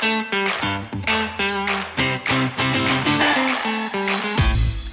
Bye.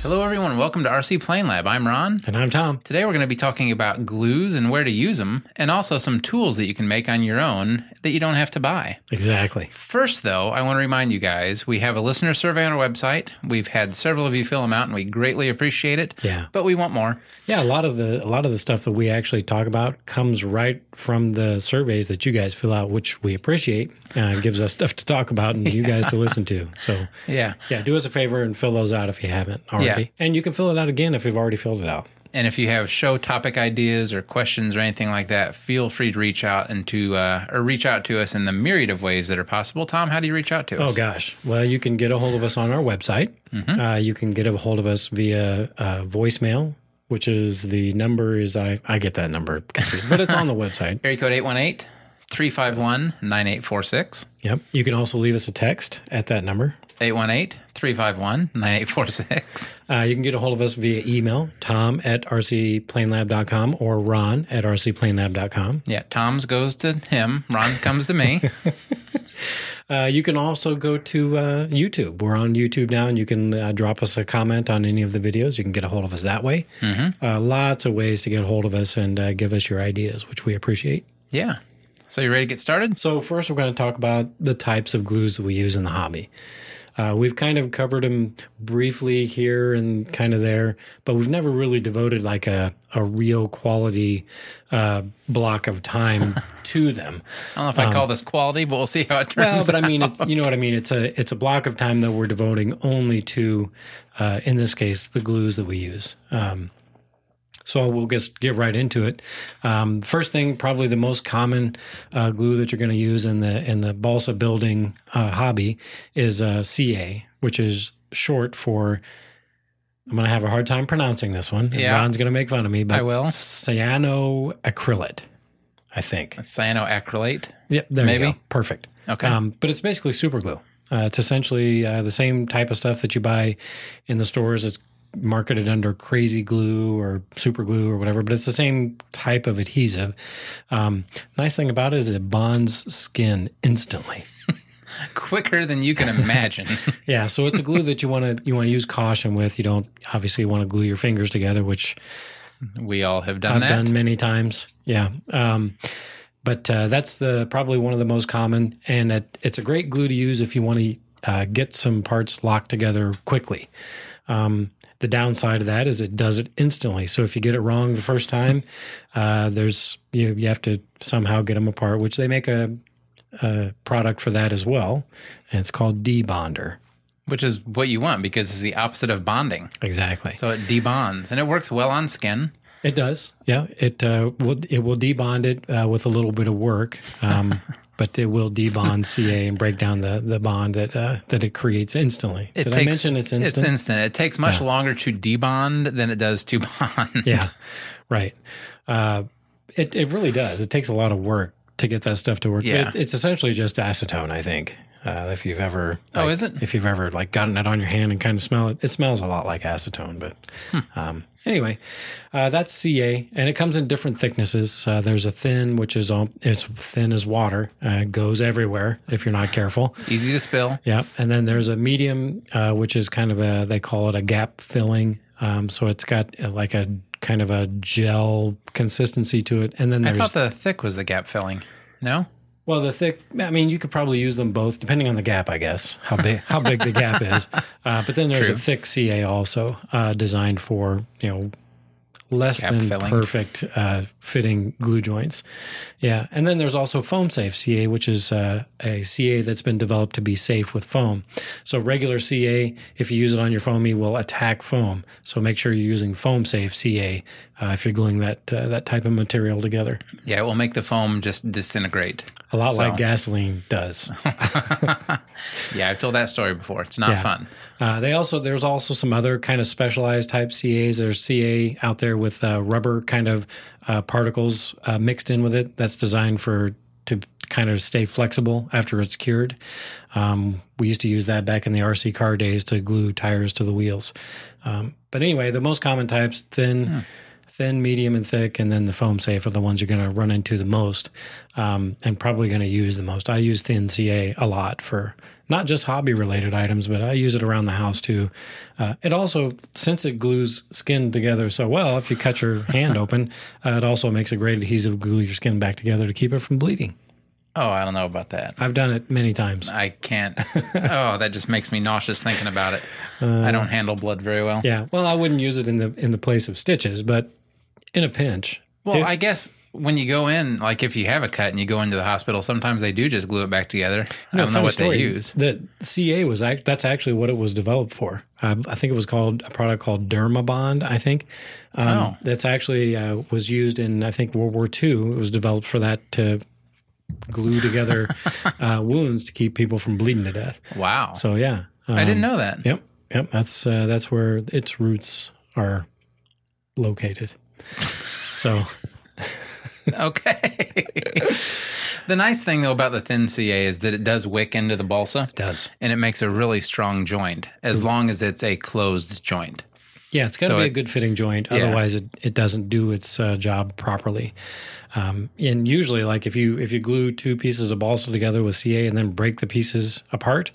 Hello, everyone. Welcome to RC Plane Lab. I'm Ron. And I'm Tom. Today, we're going to be talking about glues and where to use them, and also some tools that you can make on your own that you don't have to buy. Exactly. First, though, I want to remind you guys we have a listener survey on our website. We've had several of you fill them out, and we greatly appreciate it. Yeah. But we want more. Yeah, a lot of the a lot of the stuff that we actually talk about comes right from the surveys that you guys fill out, which we appreciate. Uh, it gives us stuff to talk about and you guys to listen to. So Yeah. yeah, do us a favor and fill those out if you haven't already. Yeah. And you can fill it out again if you've already filled it out. And if you have show topic ideas or questions or anything like that, feel free to reach out and to uh, or reach out to us in the myriad of ways that are possible. Tom, how do you reach out to us? Oh gosh. Well, you can get a hold of us on our website. Uh, you can get a hold of us via uh, voicemail, which is the number is I I get that number but it's on the website. Area code 818 351 9846. Yep. You can also leave us a text at that number. 818 351 9846. Uh, you can get a hold of us via email, tom at rcplanelab.com or ron at rcplanelab.com. Yeah, Tom's goes to him. Ron comes to me. Uh, you can also go to uh, YouTube. We're on YouTube now, and you can uh, drop us a comment on any of the videos. You can get a hold of us that way. Uh, lots of ways to get a hold of us and uh, give us your ideas, which we appreciate. yeah. So you ready to get started? So, first, we're going to talk about the types of glues that we use in the hobby. Uh, we've kind of covered them briefly here and kind of there, but we've never really devoted like a, a real quality uh, block of time to them. I don't know if I call this quality, but we'll see how it turns Um, Well, but. I mean, it's you know what I mean. It's a it's a block of time that we're devoting only to, uh, in this case, the glues that we use. Um, so we'll just get right into it. Um, first thing, probably the most common uh, glue that you're going to use in the in the balsa building uh, hobby is uh, CA, which is short for. I'm going to have a hard time pronouncing this one. Yeah. Ron's going to make fun of me, but I will. cyanoacrylate, I think. Cyanoacrylate. Yep, there Maybe? you go. Perfect. Okay. Um, but it's basically super glue. Uh, it's essentially uh, the same type of stuff that you buy in the stores. It's marketed under crazy glue or super glue or whatever, but it's the same type of adhesive. Um, nice thing about it is it bonds skin instantly. Quicker than you can imagine. Yeah, so it's a glue that you want to you want to use caution with. You don't obviously want to glue your fingers together, which we all have done I've that. done many times. Yeah. Um, but uh, that's the probably one of the most common, and it, it's a great glue to use if you want to uh, get some parts locked together quickly. Um, the downside of that is it does it instantly. So if you get it wrong the first time, uh, there's you you have to somehow get them apart, which they make a, a product for that as well, and it's called debonder. Which is what you want because it's the opposite of bonding. Exactly. So it debonds and it works well on skin. It does. Yeah. It uh, will it will debond it uh, with a little bit of work, um, but it will debond CA and break down the the bond that uh, that it creates instantly. It Did takes, I mention it's instant? It's instant. It takes much longer to debond than it does to bond. yeah. Right. Uh, it it really does. It takes a lot of work to get that stuff to work. Yeah. But it, it's essentially just acetone, I think. Uh, if you've ever, Oh, is it? If you've ever like gotten it on your hand and kind of smell it, it smells a lot like acetone. But Hmm. um, anyway, uh, that's CA, and it comes in different thicknesses. Uh, there's a thin, which is all it's thin as water, uh, goes everywhere if you're not careful. Easy to spill. Yeah, and then there's a medium, uh, which is kind of a they call it a gap filling. Um, so it's got uh, like a kind of a gel consistency to it, and then I thought the thick was the gap filling. No? Well the thick. I mean, you could probably use them both depending on the gap, I guess how big how big the gap is. Uh, but then there's True. a thick CA also uh, designed for you know less Gap than filling. perfect uh, fitting glue joints. Yeah, and then there's also foam safe CA, which is uh, a CA that's been developed to be safe with foam. So regular CA, if you use it on your foamy, will attack foam. So make sure you're using foam safe CA uh, if you're gluing that uh, that type of material together. Yeah, it will make the foam just disintegrate. A lot So- like gasoline does. Yeah, I've told that story before. It's not Yeah. fun. Uh, they also there's also some other kind of specialized type CAs. There's CA out there with uh, rubber kind of uh, particles uh, mixed in with it. That's designed for to kind of stay flexible after it's cured. Um, we used to use that back in the RC car days to glue tires to the wheels. Um, but anyway, the most common types thin, thin, medium, and thick, and then the foam safe are the ones you're going to run into the most, um, and probably going to use the most. I use thin CA a lot for not just hobby related items, but I use it around the house too. Uh, it also, since it glues skin together so well, if you cut your hand open, uh, it also makes a great adhesive to glue your skin back together to keep it from bleeding. Oh, I don't know about that. I've done it many times. I can't. oh, that just makes me nauseous thinking about it. I don't handle blood very well. Yeah, well, I wouldn't use it in the in the place of stitches, but in a pinch. Well, If- I guess when you go in, like if you have a cut and you go into the hospital, sometimes they do just glue it back together. I don't know what story, they use. The CA was act, that's actually what it was developed for. Um, I think it was called a product called Dermabond. I think um, Oh. that's actually uh, was used in I think World War II. It was developed for that to glue together uh, wounds to keep people from bleeding to death. Wow. So yeah, I um, didn't know that. Yep, yep. That's uh, that's where its roots are located. So Okay. the nice thing though about the thin CA is that it does wick into the balsa it does. and it makes a really strong joint as long as it's a closed joint. Yeah, it's got to So be a good fitting joint. Yeah. Otherwise, it, it doesn't do its uh, job properly. Um, and usually, like if you if you glue two pieces of balsa together with CA and then break the pieces apart,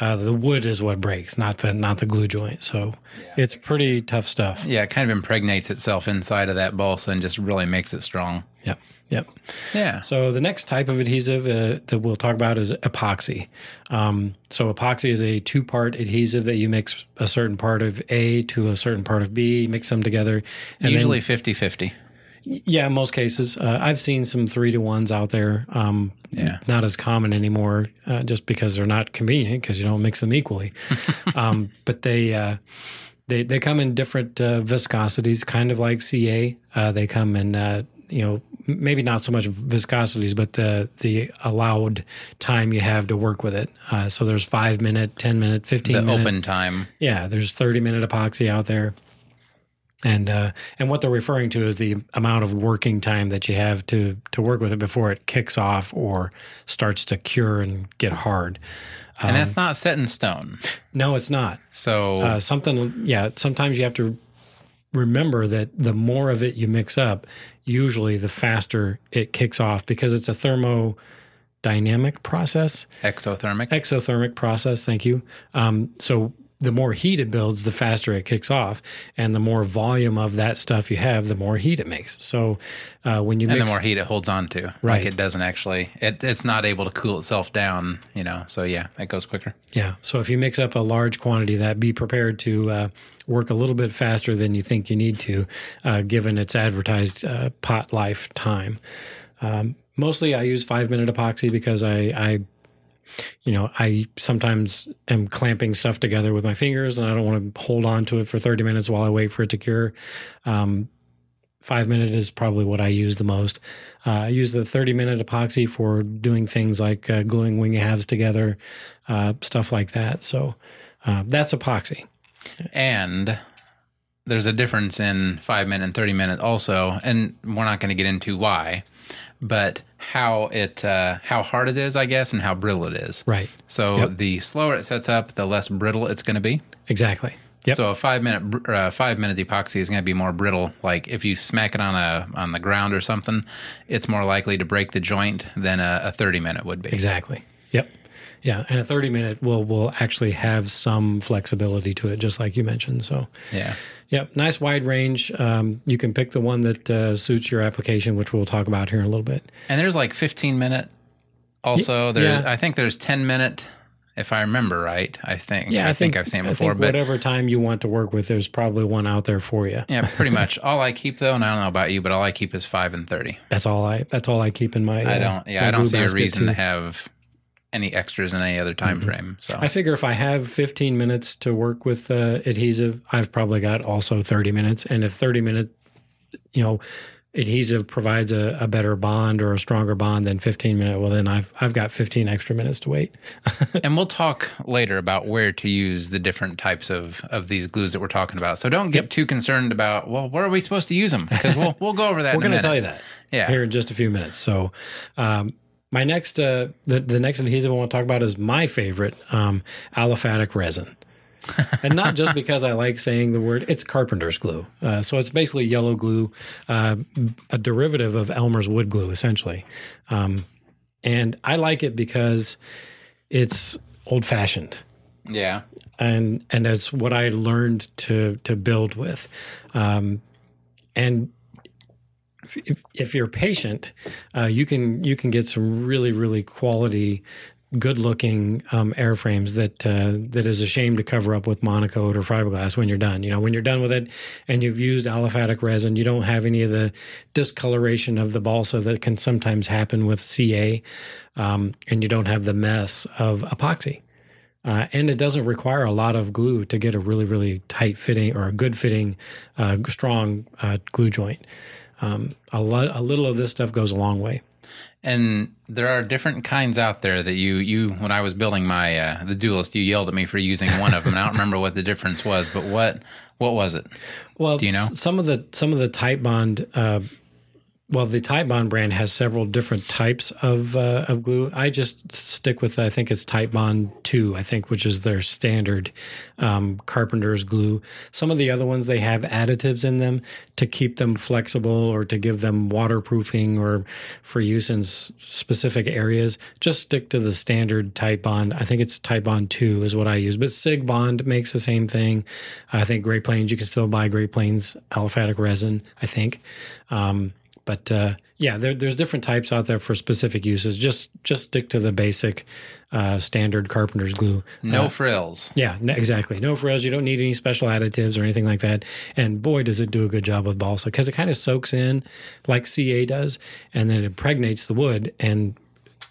uh, the wood is what breaks, not the not the glue joint. So it's pretty tough stuff. Yeah, it kind of impregnates itself inside of that balsa and just really makes it strong. Yep, yep. Yeah. So the next type of adhesive uh, that we'll talk about is epoxy. Um, so epoxy is a two-part adhesive that you mix a certain part of A to a certain part of B, mix them together, then Usually 50 50. Yeah, in most cases. Uh, I've seen some three to ones out there. Um, Yeah. Not as common anymore uh, just because they're not convenient because you don't mix them equally. um, but they, uh, they, they come in different uh, viscosities, kind of like CA. Uh, they come in, uh, you know, maybe not so much viscosities, but the, the allowed time you have to work with it. Uh, so there's five minute, 10 minute, 15 The minute. open time. Yeah, there's 30 minute epoxy out there. And uh, and what they're referring to is the amount of working time that you have to to work with it before it kicks off or starts to cure and get hard. And that's not set in stone. No, it's not. So, Uh, something, yeah. Sometimes you have to remember that the more of it you mix up, usually the faster it kicks off because it's a thermodynamic process. exothermic. exothermic process. Thank you. Um, so the more heat it builds, the faster it kicks off, and the more volume of that stuff you have, the more heat it makes. So uh, when you and mix, the more heat it holds on to. Right. Like it doesn't actually, it, it's not able to cool itself down, you know. So, yeah, it goes quicker. yeah. So if you mix up a large quantity of that, be prepared to uh, work a little bit faster than you think you need to, uh, given its advertised uh, pot life time. Um, mostly, I use five minute epoxy because I, I you know, I sometimes am clamping stuff together with my fingers and I don't want to hold on to it for 30 minutes while I wait for it to cure. Um, five minute is probably what I use the most. Uh, I use the 30 minute epoxy for doing things like uh, gluing wing halves together, uh, stuff like that. So uh, that's epoxy. And there's a difference in five minute and 30 minute also. And we're not going to get into why, but how it, uh, how hard it is, I guess, and how brittle it is. Right. So Yep. the slower it sets up, the less brittle it's going to be. Exactly. Yep. So a five minute uh, five minute epoxy is going to be more brittle. Like if you smack it on a on the ground or something, it's more likely to break the joint than a, a thirty minute would be. Exactly. Yep. Yeah, and a 30 minute will will actually have some flexibility to it, just like you mentioned. So, Yeah. Yep, nice wide range. Um, you can pick the one that uh, suits your application, which we'll talk about here in a little bit. And there's like fifteen minute. Also, there yeah. I think there's ten minute. If I remember right, I think. Yeah, I, think, I've seen it I before, think but whatever time you want to work with, there's probably one out there for you. yeah, pretty much. All I keep though, and I don't know about you, but all I keep is five and thirty. That's all I. That's all I keep in my. I uh, don't. Yeah, I don't see a reason too. to have any extras in any other time frame. So I figure if I have 15 minutes to work with uh, adhesive, I've probably got also 30 minutes. And if 30 minute, you know, adhesive provides a, a better bond or a stronger bond than 15 minute, well then I've I've got 15 extra minutes to wait. and we'll talk later about where to use the different types of, of these glues that we're talking about. So don't get too concerned about well, where are we supposed to use them? Because we'll we'll go over that. We're going to tell you that Yeah. here in just a few minutes. So, um, my next uh, the the next adhesive I want to talk about is my favorite um, aliphatic resin. and not just because I like saying the word. It's carpenter's glue, uh, so it's basically yellow glue, uh, a derivative of Elmer's wood glue, essentially. Um, and I like it because it's old fashioned Yeah. and and that's what I learned to to build with. Um, and if, if you're patient, uh, you can you can get some really really quality, good looking um, airframes that uh, that is a shame to cover up with MonoKote or fiberglass when you're done. You know when you're done with it and you've used aliphatic resin, you don't have any of the discoloration of the balsa that can sometimes happen with CA, um, and you don't have the mess of epoxy. Uh, and it doesn't require a lot of glue to get a really, really tight fitting or a good fitting, uh, strong uh, glue joint. Um, a, lo- a little of this stuff goes a long way. And there are different kinds out there that you you when I was building my uh, the duelist, you yelled at me for using one of them. I don't remember what the difference was, but what what was it? Well, Do you know? some of the some of the Titebond, uh, well, the Titebond brand has several different types of uh, of glue. I just stick with I think it's Titebond two, I think, which is their standard um, carpenter's glue. Some of the other ones they have additives in them to keep them flexible or to give them waterproofing or for use in s- specific areas. Just stick to the standard Titebond. I think it's Titebond two is what I use, but Sig Bond makes the same thing. I think Great Plains you can still buy Great Plains aliphatic resin. I think. Um, but uh, yeah, there, there's different types out there for specific uses. Just just stick to the basic uh, standard carpenter's glue. No frills. Yeah, exactly. No frills. You don't need any special additives or anything like that. And boy, does it do a good job with balsa because it kind of soaks in like CA does, and then it impregnates the wood. And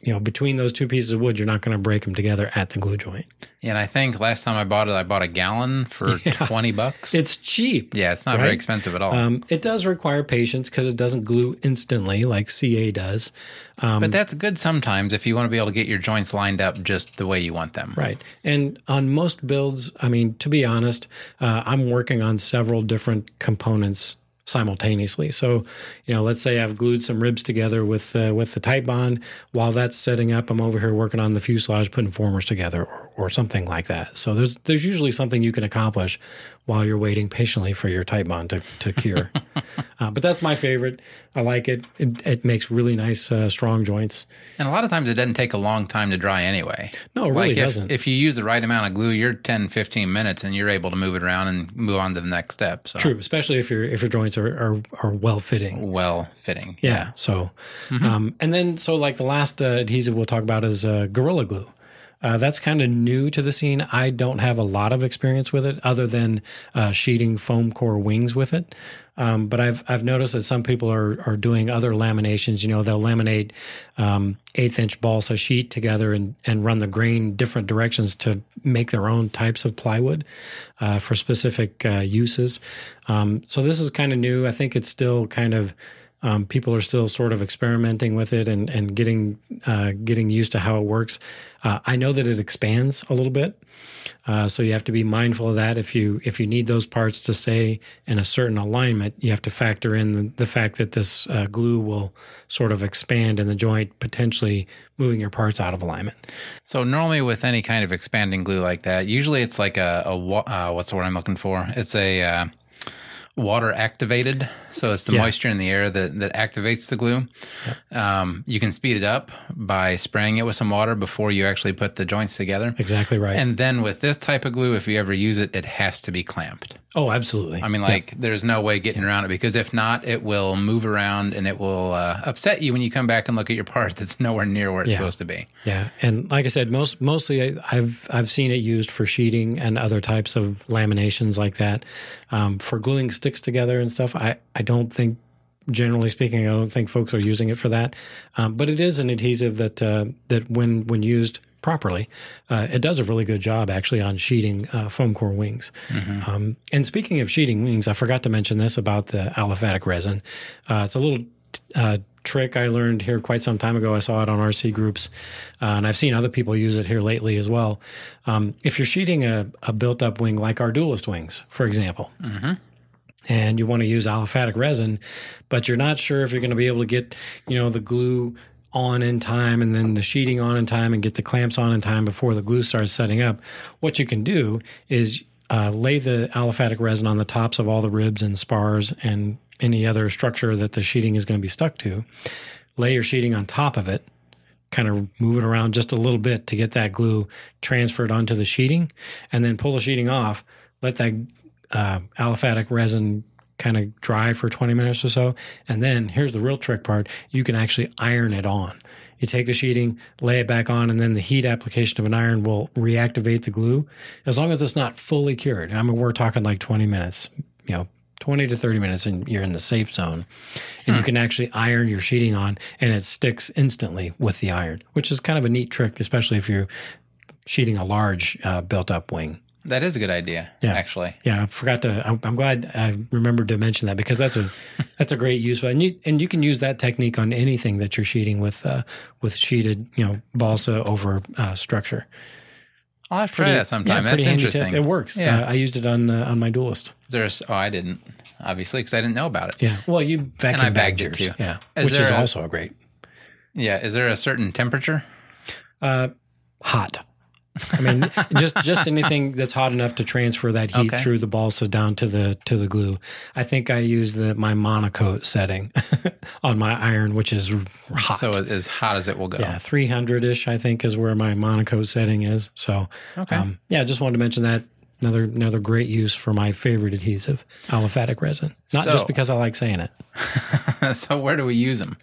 you know, between those two pieces of wood, you're not going to break them together at the glue joint. And I think last time I bought it, I bought a gallon for twenty bucks. It's cheap. yeah, it's not right? very expensive at all. Um, it does require patience because it doesn't glue instantly like CA does. Um, but that's good sometimes if you want to be able to get your joints lined up just the way you want them. Right. And on most builds, I mean, to be honest, uh, I'm working on several different components simultaneously. So, you know, let's say I've glued some ribs together with uh, with the Titebond. While that's setting up, I'm over here working on the fuselage, putting formers together, or, or something like that. So there's there's usually something you can accomplish while you're waiting patiently for your Titebond to, to cure. uh, but that's my favorite. I like it. It, it makes really nice, uh, strong joints. And a lot of times it doesn't take a long time to dry anyway. No, it really like if, doesn't. if you use the right amount of glue, you're 10, 15 minutes and you're able to move it around and move on to the next step. So True, especially if your if your joints are are, are well fitting. well fitting. Yeah. So, Mm-hmm. um, and then so like the last uh, adhesive we'll talk about is uh, Gorilla Glue. Uh, that's kind of new to the scene. I don't have a lot of experience with it, other than uh, sheeting foam core wings with it. Um, but I've I've noticed that some people are are doing other laminations. You know, they'll laminate um, eighth inch balsa sheet together and and run the grain different directions to make their own types of plywood uh, for specific uh, uses. Um, so this is kind of new. I think it's still kind of um, people are still sort of experimenting with it and and getting uh, getting used to how it works. Uh, I know that it expands a little bit, uh, so you have to be mindful of that. If you if you need those parts to stay in a certain alignment, you have to factor in the, the fact that this uh, glue will sort of expand in the joint, potentially moving your parts out of alignment. So normally with any kind of expanding glue like that, usually it's like a, a uh, what's the word I'm looking for? It's a uh, water activated. So it's the Yeah. moisture in the air that, that activates the glue. Um, you can speed it up by spraying it with some water before you actually put the joints together. Exactly right. And then with this type of glue, if you ever use it, it has to be clamped. oh, absolutely. I mean, like, there's no way getting around it because if not, it will move around and it will uh, upset you when you come back and look at your part that's nowhere near where it's Yeah. supposed to be. Yeah, and like I said, most mostly I- I've I've seen it used for sheeting and other types of laminations like that. Um, for gluing sticks together and stuff, I I don't think. Generally speaking, I don't think folks are using it for that, um, but it is an adhesive that uh, that when when used properly, uh, it does a really good job actually on sheeting uh, foam core wings. Um, and speaking of sheeting wings, I forgot to mention this about the aliphatic resin. Uh, it's a little uh, trick I learned here quite some time ago. I saw it on RC groups, uh, and I've seen other people use it here lately as well. Um, if you're sheeting a, a built up wing like our duelist wings, for example, and you want to use aliphatic resin, but you're not sure if you're going to be able to get, you know, the glue on in time and then the sheeting on in time and get the clamps on in time before the glue starts setting up, what you can do is uh, lay the aliphatic resin on the tops of all the ribs and spars and any other structure that the sheeting is going to be stuck to. Lay your sheeting on top of it, kind of move it around just a little bit to get that glue transferred onto the sheeting, and then pull the sheeting off. Let that uh, aliphatic resin kind of dry for 20 minutes or so. And then here's the real trick part you can actually iron it on. You take the sheeting, lay it back on, and then the heat application of an iron will reactivate the glue as long as it's not fully cured. I mean, we're talking like 20 minutes, you know, 20 to 30 minutes, and you're in the safe zone. And you can actually iron your sheeting on, and it sticks instantly with the iron, which is kind of a neat trick, especially if you're sheeting a large uh, built up wing. That is a good idea, Yeah. actually. Yeah, I forgot to. I'm, I'm glad I remembered to mention that because that's a that's a great use. And you and you can use that technique on anything that you're sheeting with uh, with sheeted, you know, balsa over uh, structure. I'll have to try that sometime. yeah, pretty That's interesting. Tip. It works. Yeah. Uh, I used it on uh, on my duelist. Is there a s oh, I didn't, obviously, because I didn't know about it. Yeah. Well, you vacuum I bagged bagged it yours. too. Yeah, Is which is a- also a great Yeah. Is there a certain temperature? uh, hot. I mean, just just anything that's hot enough to transfer that heat Okay. through the balsa down to the to the glue. I think I use the my MonoKote setting on my iron, which is hot. So as hot as it will go. yeah, three hundred ish. I think is where my MonoKote setting is. So, Okay. um, yeah, just wanted to mention that another another great use for my favorite adhesive, aliphatic resin. Not So- just because I like saying it. so where do we use them?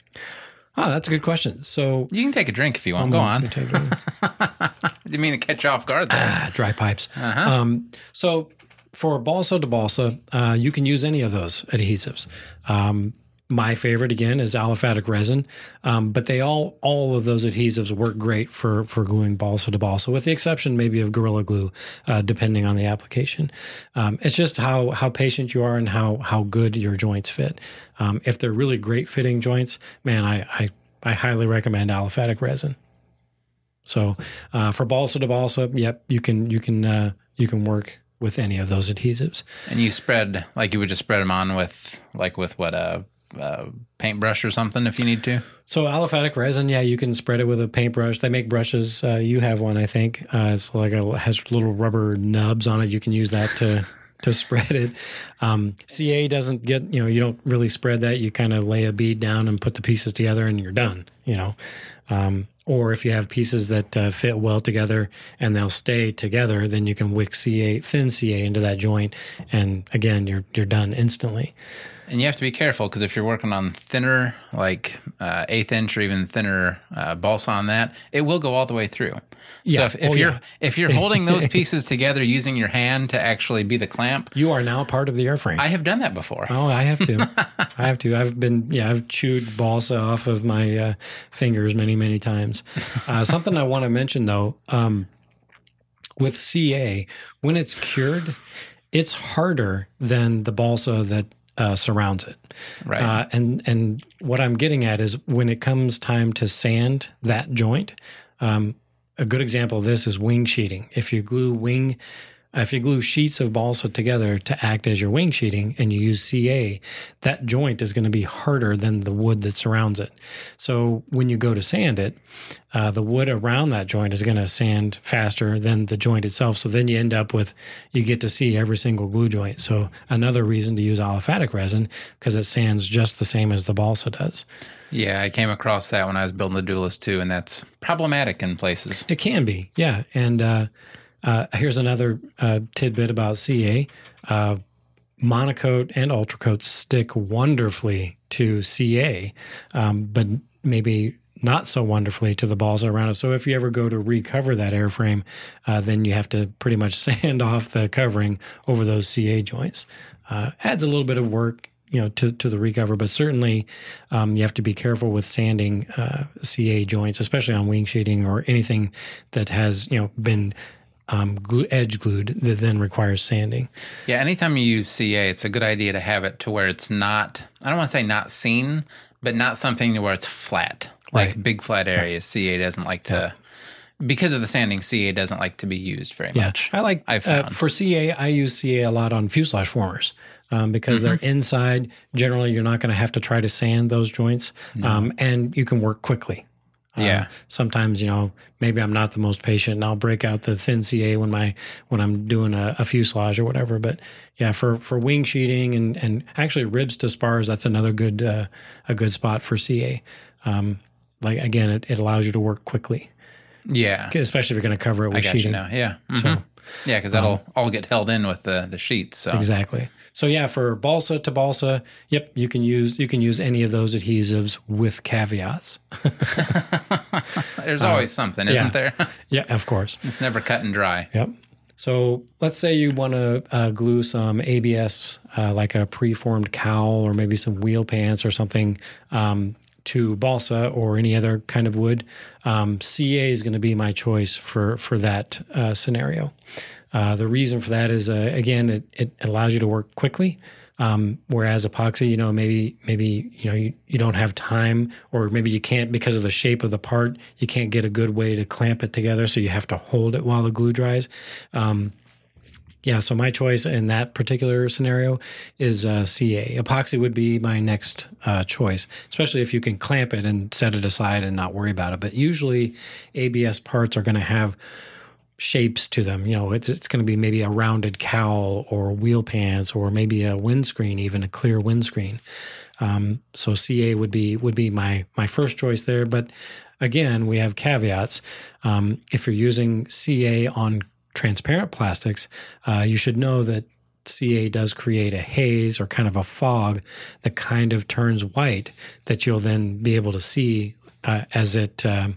Oh, that's a good question. So, You can take a drink if you want. Go on. Let me take a- Didn't mean to catch you off guard there. Ah, dry pipes. Uh-huh. Um, so for balsa to balsa, uh, you can use any of those adhesives. Um, my favorite again is aliphatic resin, um, but they all all of those adhesives work great for for gluing balsa to balsa, with the exception maybe of Gorilla Glue, uh, depending on the application. Um, it's just how how patient you are and how how good your joints fit. Um, if they're really great fitting joints, man, I I, I highly recommend aliphatic resin. So uh, for balsa to balsa, yep, you can you can uh, you can work with any of those adhesives. And you spread like you would just spread them on with like with what a, a paintbrush or something if you need to. So aliphatic resin, yeah, you can spread it with a paintbrush. They make brushes. Uh, you have one, I think. Uh, it's like a has little rubber nubs on it. You can use that to to spread it. Um, CA doesn't get you know you don't really spread that. You kind of lay a bead down and put the pieces together, and you're done. You know. Um, or if you have pieces that uh, fit well together and they'll stay together, then you can wick CA, thin CA into that joint, and again, you're you're done instantly. And you have to be careful because if you're working on thinner, like uh, eighth inch or even thinner uh, balsa on that, it will go all the way through. Yeah. So if, if Oh, you're yeah. if you're holding those pieces together using your hand to actually be the clamp, You are now part of the airframe. I have done that before. Oh, I have to. I have to. I've been, yeah, I've chewed balsa off of my uh, fingers many, many times. Uh, something I want to mention though, um, with CA, when it's cured, it's harder than the balsa that uh, surrounds it. Right. Uh, and and what I'm getting at is when it comes time to sand that joint. Um, a good example of this is wing sheeting. If you glue wing, if you glue sheets of balsa together to act as your wing sheeting, and you use CA, that joint is going to be harder than the wood that surrounds it. So when you go to sand it, uh, the wood around that joint is going to sand faster than the joint itself. So then you end up with you get to see every single glue joint. So another reason to use aliphatic resin because it sands just the same as the balsa does. yeah, I came across that when I was building the Duelist too, and that's problematic in places. It can be, yeah. And uh, uh, here's another uh, tidbit about CA. Uh, MonoKote and UltraCote stick wonderfully to CA, um, but maybe not so wonderfully to the balls around it. So if you ever go to recover that airframe, uh, then you have to pretty much sand off the covering over those CA joints. Uh, adds a little bit of work. You know, to, to the recover, but certainly um, you have to be careful with sanding uh, CA joints, especially on wing sheeting or anything that has you know been um, glue, edge glued that then requires sanding. Yeah, anytime you use CA, it's a good idea to have it to where it's not, I don't want to say not seen, but not something to where it's flat. Like Right. big flat areas, CA doesn't like to, because of the sanding, CA doesn't like to be used very much. I like I've uh, for CA. I use CA a lot on fuselage formers um, because they're Mm-hmm. inside. Generally, you're not going to have to try to sand those joints, um, and you can work quickly. Uh, Yeah. sometimes you know maybe I'm not the most patient, and I'll break out the thin CA when my when I'm doing a, a fuselage or whatever. But yeah, for for wing sheeting and and actually ribs to spars, that's another good uh, a good spot for CA. Um, like again, it, it allows you to work quickly, Yeah. especially if you're going to cover it with sheeting. Yeah. Mhm. So yeah, because that'll all get held in with the the sheets. So exactly. So yeah, for balsa to balsa, yep, you can use you can use any of those adhesives with caveats. there's always something, isn't Uh, yeah. there? yeah, of course. it's never cut and dry. Yep. So let's say you want to uh, glue some ABS, uh, like a preformed cowl or maybe some wheel pants or something um, to balsa or any other kind of wood. Um, CA is going to be my choice for for that uh, scenario. Uh, the reason for that is uh, again, it, it allows you to work quickly. Um, whereas epoxy, you know, maybe maybe you know you, you don't have time, or maybe you can't because of the shape of the part. You can't get a good way to clamp it together, so you have to hold it while the glue dries. Um, yeah, so my choice in that particular scenario is uh, CA. Epoxy would be my next uh, choice, especially if you can clamp it and set it aside and not worry about it. But usually, ABS parts are going to have shapes to them. You know, it's, it's going to be maybe a rounded cowl or wheel pants or maybe a windscreen, even a clear windscreen. Um, so CA would be would be my my first choice there. But again, we have caveats. Um, if you're using CA on transparent plastics, uh, you should know that CA does create a haze or kind of a fog that kind of turns white that you'll then be able to see uh, as it um,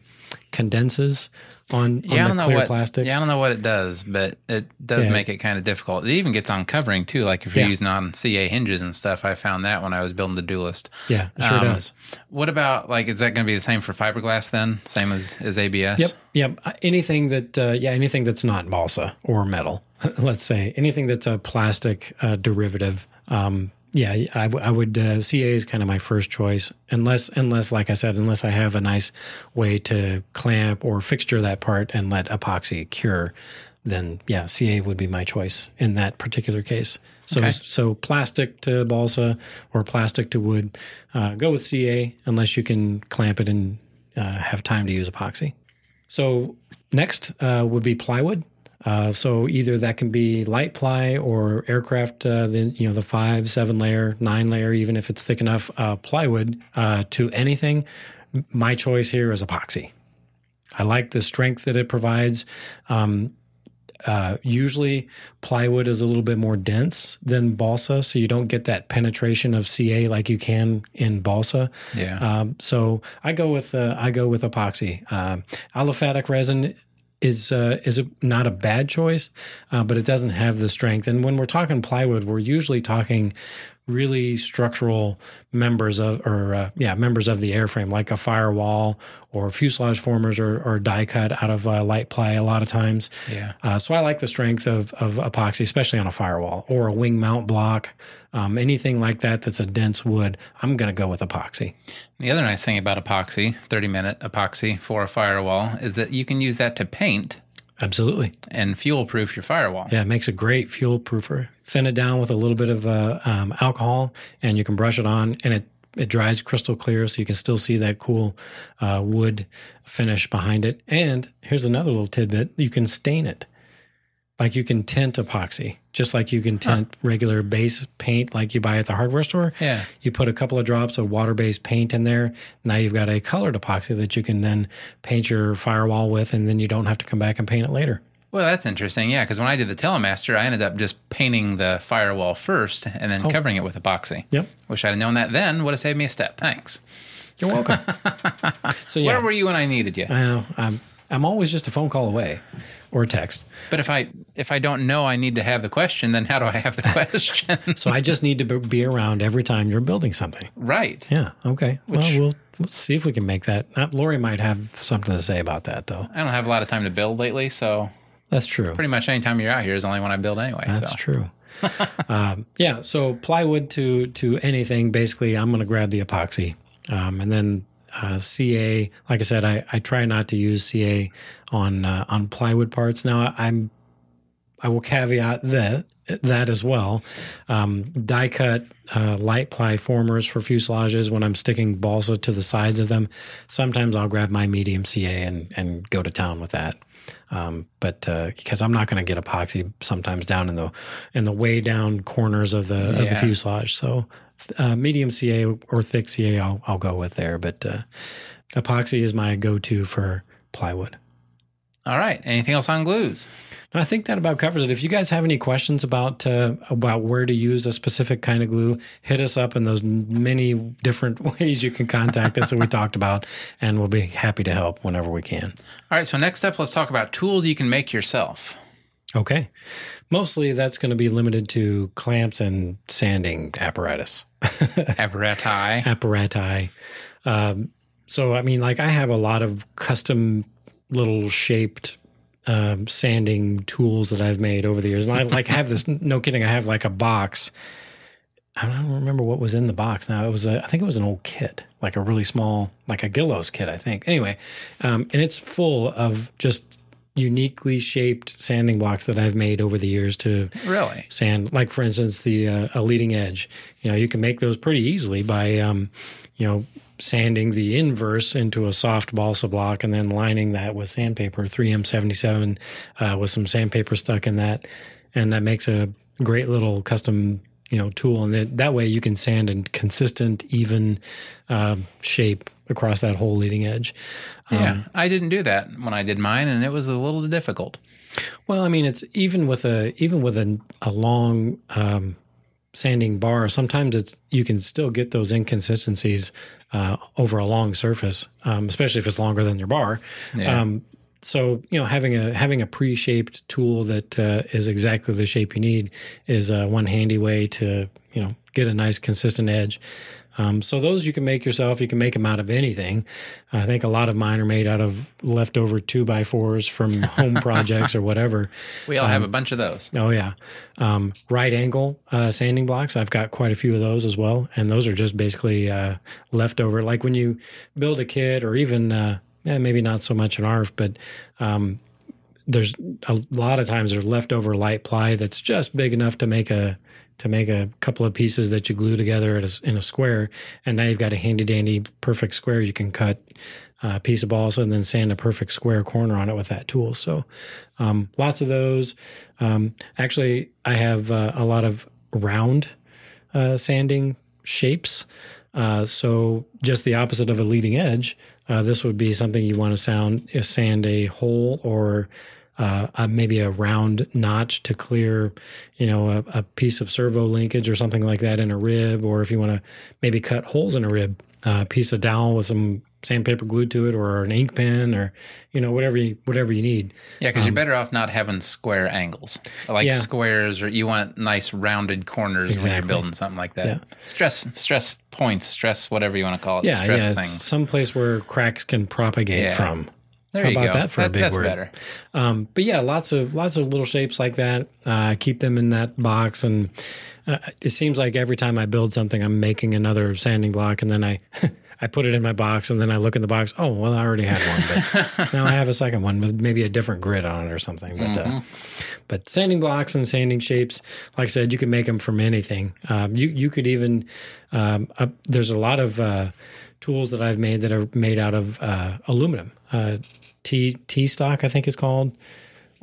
condenses on, Yeah, I on don't the know clear what. plastic. Yeah, I don't know what it does, but it does Yeah. make it kind of difficult. It even gets on covering too. Like if you're Yeah. using on CA hinges and stuff, I found that when I was building the Duelist. Yeah, it sure Um, does. What about like? Is that going to be the same for fiberglass then? Same as as ABS? Yep, yep. Uh, Anything that, uh, yeah, anything that's not balsa or metal, let's say, anything that's a plastic uh, derivative. Um, yeah, I, w- I would. Uh, CA is kind of my first choice, unless, unless, like I said, unless I have a nice way to clamp or fixture that part and let epoxy cure. Then, yeah, CA would be my choice in that particular case. So, Okay. so plastic to balsa or plastic to wood, uh, go with CA unless you can clamp it and uh, have time to use epoxy. So next uh, would be plywood. Uh, so either that can be light ply or aircraft, uh, the you know the five, seven layer, nine layer, even if it's thick enough uh, plywood uh, to anything. My choice here is epoxy. I like the strength that it provides. Um, uh, usually, plywood is a little bit more dense than balsa, so you don't get that penetration of CA like you can in balsa. Yeah. Um, so I go with uh, I go with epoxy. Um, aliphatic resin is uh, is a, not a bad choice, uh, but it doesn't have the strength. And when we're talking plywood, we're usually talking really structural members of or uh, yeah members of the airframe, like a firewall or fuselage formers or, or die cut out of uh, light ply a lot of times. Yeah. Uh, so I like the strength of, of epoxy, especially on a firewall or a wing mount block, um, anything like that that's a dense wood. I'm going to go with epoxy. The other nice thing about epoxy, 30 minute epoxy for a firewall, is that you can use that to paint Absolutely. and fuel proof your firewall. Yeah, it makes a great fuel proofer. Thin it down with a little bit of uh, um, alcohol, and you can brush it on, and it it dries crystal clear, so you can still see that cool uh, wood finish behind it. And here's another little tidbit: you can stain it, like you can tint epoxy, just like you can tint regular base paint, like you buy at the hardware store. Yeah. You put a couple of drops of water-based paint in there. Now you've got a colored epoxy that you can then paint your firewall with, and then you don't have to come back and paint it later. Well, that's interesting. Yeah, because when I did the Telemaster, I ended up just painting the firewall first and then covering it with epoxy. Oh. Yep. Wish I'd have known that then. Would have saved me a step. Thanks. You're welcome. so yeah, Where were you when I needed you? I'm I'm always just a phone call away or a text. But if I if I don't know I need to have the question, then how do I have the question? So I just need to be- around every time you're building something. right. Yeah. Okay. well, we'll we'll see if we can make that. Uh, Lori might have something to say about that, though. I don't have a lot of time to build lately, so That's true. pretty much any time you're out here is the only when I build anyway. That's so true. um, yeah. So plywood to to anything. Basically, I'm going to grab the epoxy, um, and then uh, CA. Like I said, I, I try not to use CA on uh, on plywood parts. Now I'm I will caveat that that as well. Um, die cut uh, light ply formers for fuselages when I'm sticking balsa to the sides of them. Sometimes I'll grab my medium CA and and go to town with that. Um, but uh, because I'm not going to get epoxy sometimes down in the in the way down corners of the of the fuselage, so uh, medium CA or thick CA I'll I'll go with there. But uh, epoxy is my go to for plywood. All right. Anything else on glues? I think that about covers it. If you guys have any questions about uh, about where to use a specific kind of glue, hit us up in those many different ways you can contact us that we talked about, and we'll be happy to help whenever we can. All right. So next up, let's talk about tools you can make yourself. Okay. Mostly that's going to be limited to clamps and sanding apparatus, Apparati. apparati. Um, so, I mean, like I have a lot of custom little shaped um, sanding tools that I've made over the years. And I like I have this, no kidding, I have like a box. I don't remember what was in the box now. It was a, I think it was an old kit, like a really small, like a Guillow's kit, I think. Anyway, um, and it's full of just uniquely shaped sanding blocks that I've made over the years to Really? sand. Like for instance, the uh, a leading edge. You know, you can make those pretty easily by, um, you know, sanding the inverse into a soft balsa block and then lining that with sandpaper, 3M77, uh, with some sandpaper stuck in that, and that makes a great little custom. You know, tool, and it, that way you can sand a consistent, even uh, shape across that whole leading edge. Yeah. I didn't do that when I did mine, and it was a little difficult. Well, I mean, it's even with a even with a, a long um, sanding bar. Sometimes it's you can still get those inconsistencies uh, over a long surface, um, especially if it's longer than your bar. Yeah. Um, so you know, having a having a pre-shaped tool that uh, is exactly the shape you need is uh, one handy way to you know get a nice consistent edge. Um, so those you can make yourself. You can make them out of anything. I think a lot of mine are made out of leftover two by fours from home projects or whatever. We all have a bunch of those. Oh yeah, um, right angle uh, sanding blocks. I've got quite a few of those as well, and those are just basically uh, leftover. Like when you build a kit, or even uh, maybe not so much an ARF, but um, there's a lot of times there's leftover light ply that's just big enough to make a to make a couple of pieces that you glue together at a, in a square, and now you've got a handy dandy perfect square you can cut uh, a piece of balsa and then sand a perfect square corner on it with that tool. So um, lots of those. Um, actually, I have uh, a lot of round uh, sanding shapes. Uh, so just the opposite of a leading edge. Uh, this would be something you want to sound sand a hole or uh, a, maybe a round notch to clear, you know, a, a piece of servo linkage or something like that in a rib, or if you want to maybe cut holes in a rib, a piece of dowel with some sandpaper glued to it, or an ink pen, or you know whatever you whatever you need. Yeah, because you're better off not having square angles, like Um, Yeah. squares, or you want nice rounded corners when you're building something like that. Yeah. Stress, stress points, stress, whatever you want to call it. Yeah, stress yeah, things. some place where cracks can propagate Yeah. from. There How you about go. that for a big that's word? better. Um, but yeah, lots of lots of little shapes like that. Uh, keep them in that box, and uh, it seems like every time I build something, I'm making another sanding block, and then I I put it in my box, and then I look in the box. Oh, well, I already had one, but now I have a second one with maybe a different grid on it or something. But uh, but sanding blocks and sanding shapes, like I said, you can make them from anything. Um, you you could even um, uh, there's a lot of uh, tools that I've made that are made out of uh, aluminum. Uh, T T stock, I think it's called,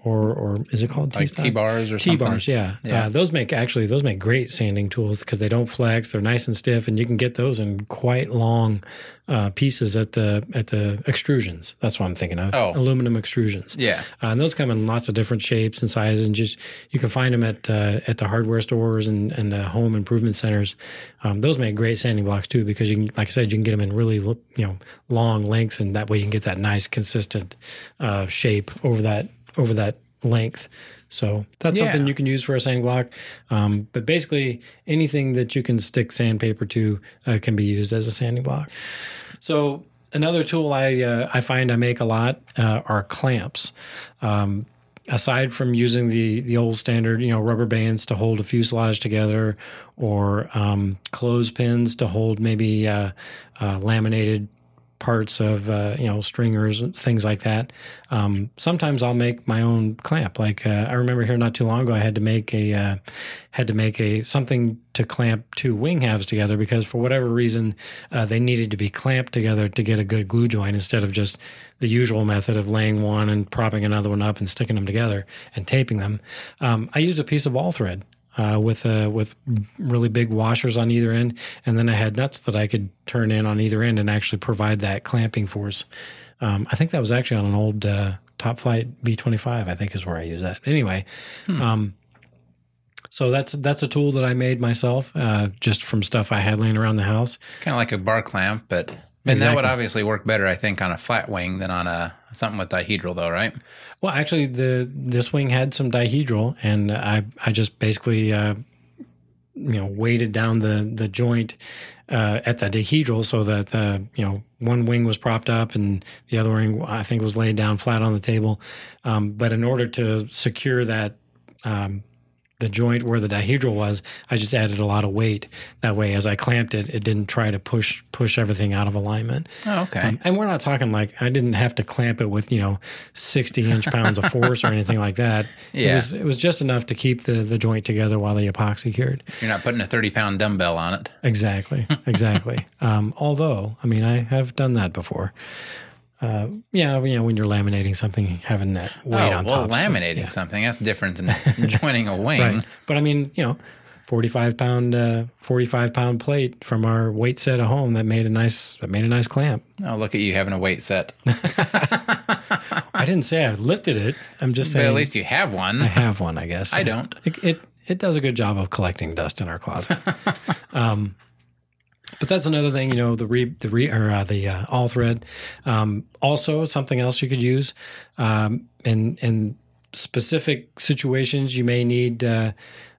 or or is it called T Like? T bars or T bars, yeah. Yeah. Uh, those make actually those make great sanding tools because they don't flex. They're nice and stiff, and you can get those in quite long uh, pieces at the at the extrusions. That's what I'm thinking of. Oh. aluminum extrusions. Yeah. Uh, and those come in lots of different shapes and sizes, and just you can find them at uh, at the hardware stores and and the home improvement centers. Um, those make great sanding blocks too because you can, like I said, you can get them in really you know long lengths, and that way you can get that nice consistent uh, shape over that over that length. So that's Yeah. something you can use for a sanding block. Um, but basically, anything that you can stick sandpaper to uh, can be used as a sanding block. So another tool I uh, I find I make a lot uh, are clamps. Um, aside from using the the old standard, you know, rubber bands to hold a fuselage together, or um, clothespins to hold maybe uh, uh, laminated parts of uh, you know stringers things like that. Um, sometimes i'll make my own clamp. Like uh, i remember here not too long ago i had to make a uh, had to make a something to clamp two wing halves together because for whatever reason uh, they needed to be clamped together to get a good glue joint instead of just the usual method of laying one and propping another one up and sticking them together and taping them. Um, i used a piece of ball thread uh, with uh, with really big washers on either end, and then I had nuts that I could turn in on either end and actually provide that clamping force. Um, I think that was actually on an old uh, Top Flite B25. I think is where I use that. Anyway, hmm. um, so that's that's a tool that I made myself, uh, just from stuff I had laying around the house. Kind of like a bar clamp, but and exactly. that would obviously work better, I think, on a flat wing than on a something with dihedral, though, right? Well, actually, the this wing had some dihedral, and I I just basically uh, you know weighted down the the joint uh, at the dihedral so that the you know one wing was propped up and the other wing I think was laid down flat on the table. Um, but in order to secure that um, the joint where the dihedral was, I just added a lot of weight. That way, as I clamped it, it didn't try to push push everything out of alignment. Oh, okay. Um, and we're not talking like I didn't have to clamp it with you know sixty inch pounds of force or anything like that. Yeah. It was it was just enough to keep the the joint together while the epoxy cured. You're not putting a thirty pound dumbbell on it. Exactly. Exactly. um, although, I mean, I have done that before uh, yeah, you know, when you're laminating something, having that weight oh, on well, top. Well, laminating so, yeah. something that's different than joining a wing. Right. But I mean, you know, 45 pound, uh, 45 pound plate from our weight set at home that made a nice, that made a nice clamp. Oh, look at you having a weight set. I didn't say I lifted it. I'm just saying. But at least you have one. I have one, I guess. I don't. It, it, it does a good job of collecting dust in our closet. um, but that's another thing, you know, the re, the re, or uh, the uh, all thread. Um, also, something else you could use um, in in specific situations, you may need. Uh,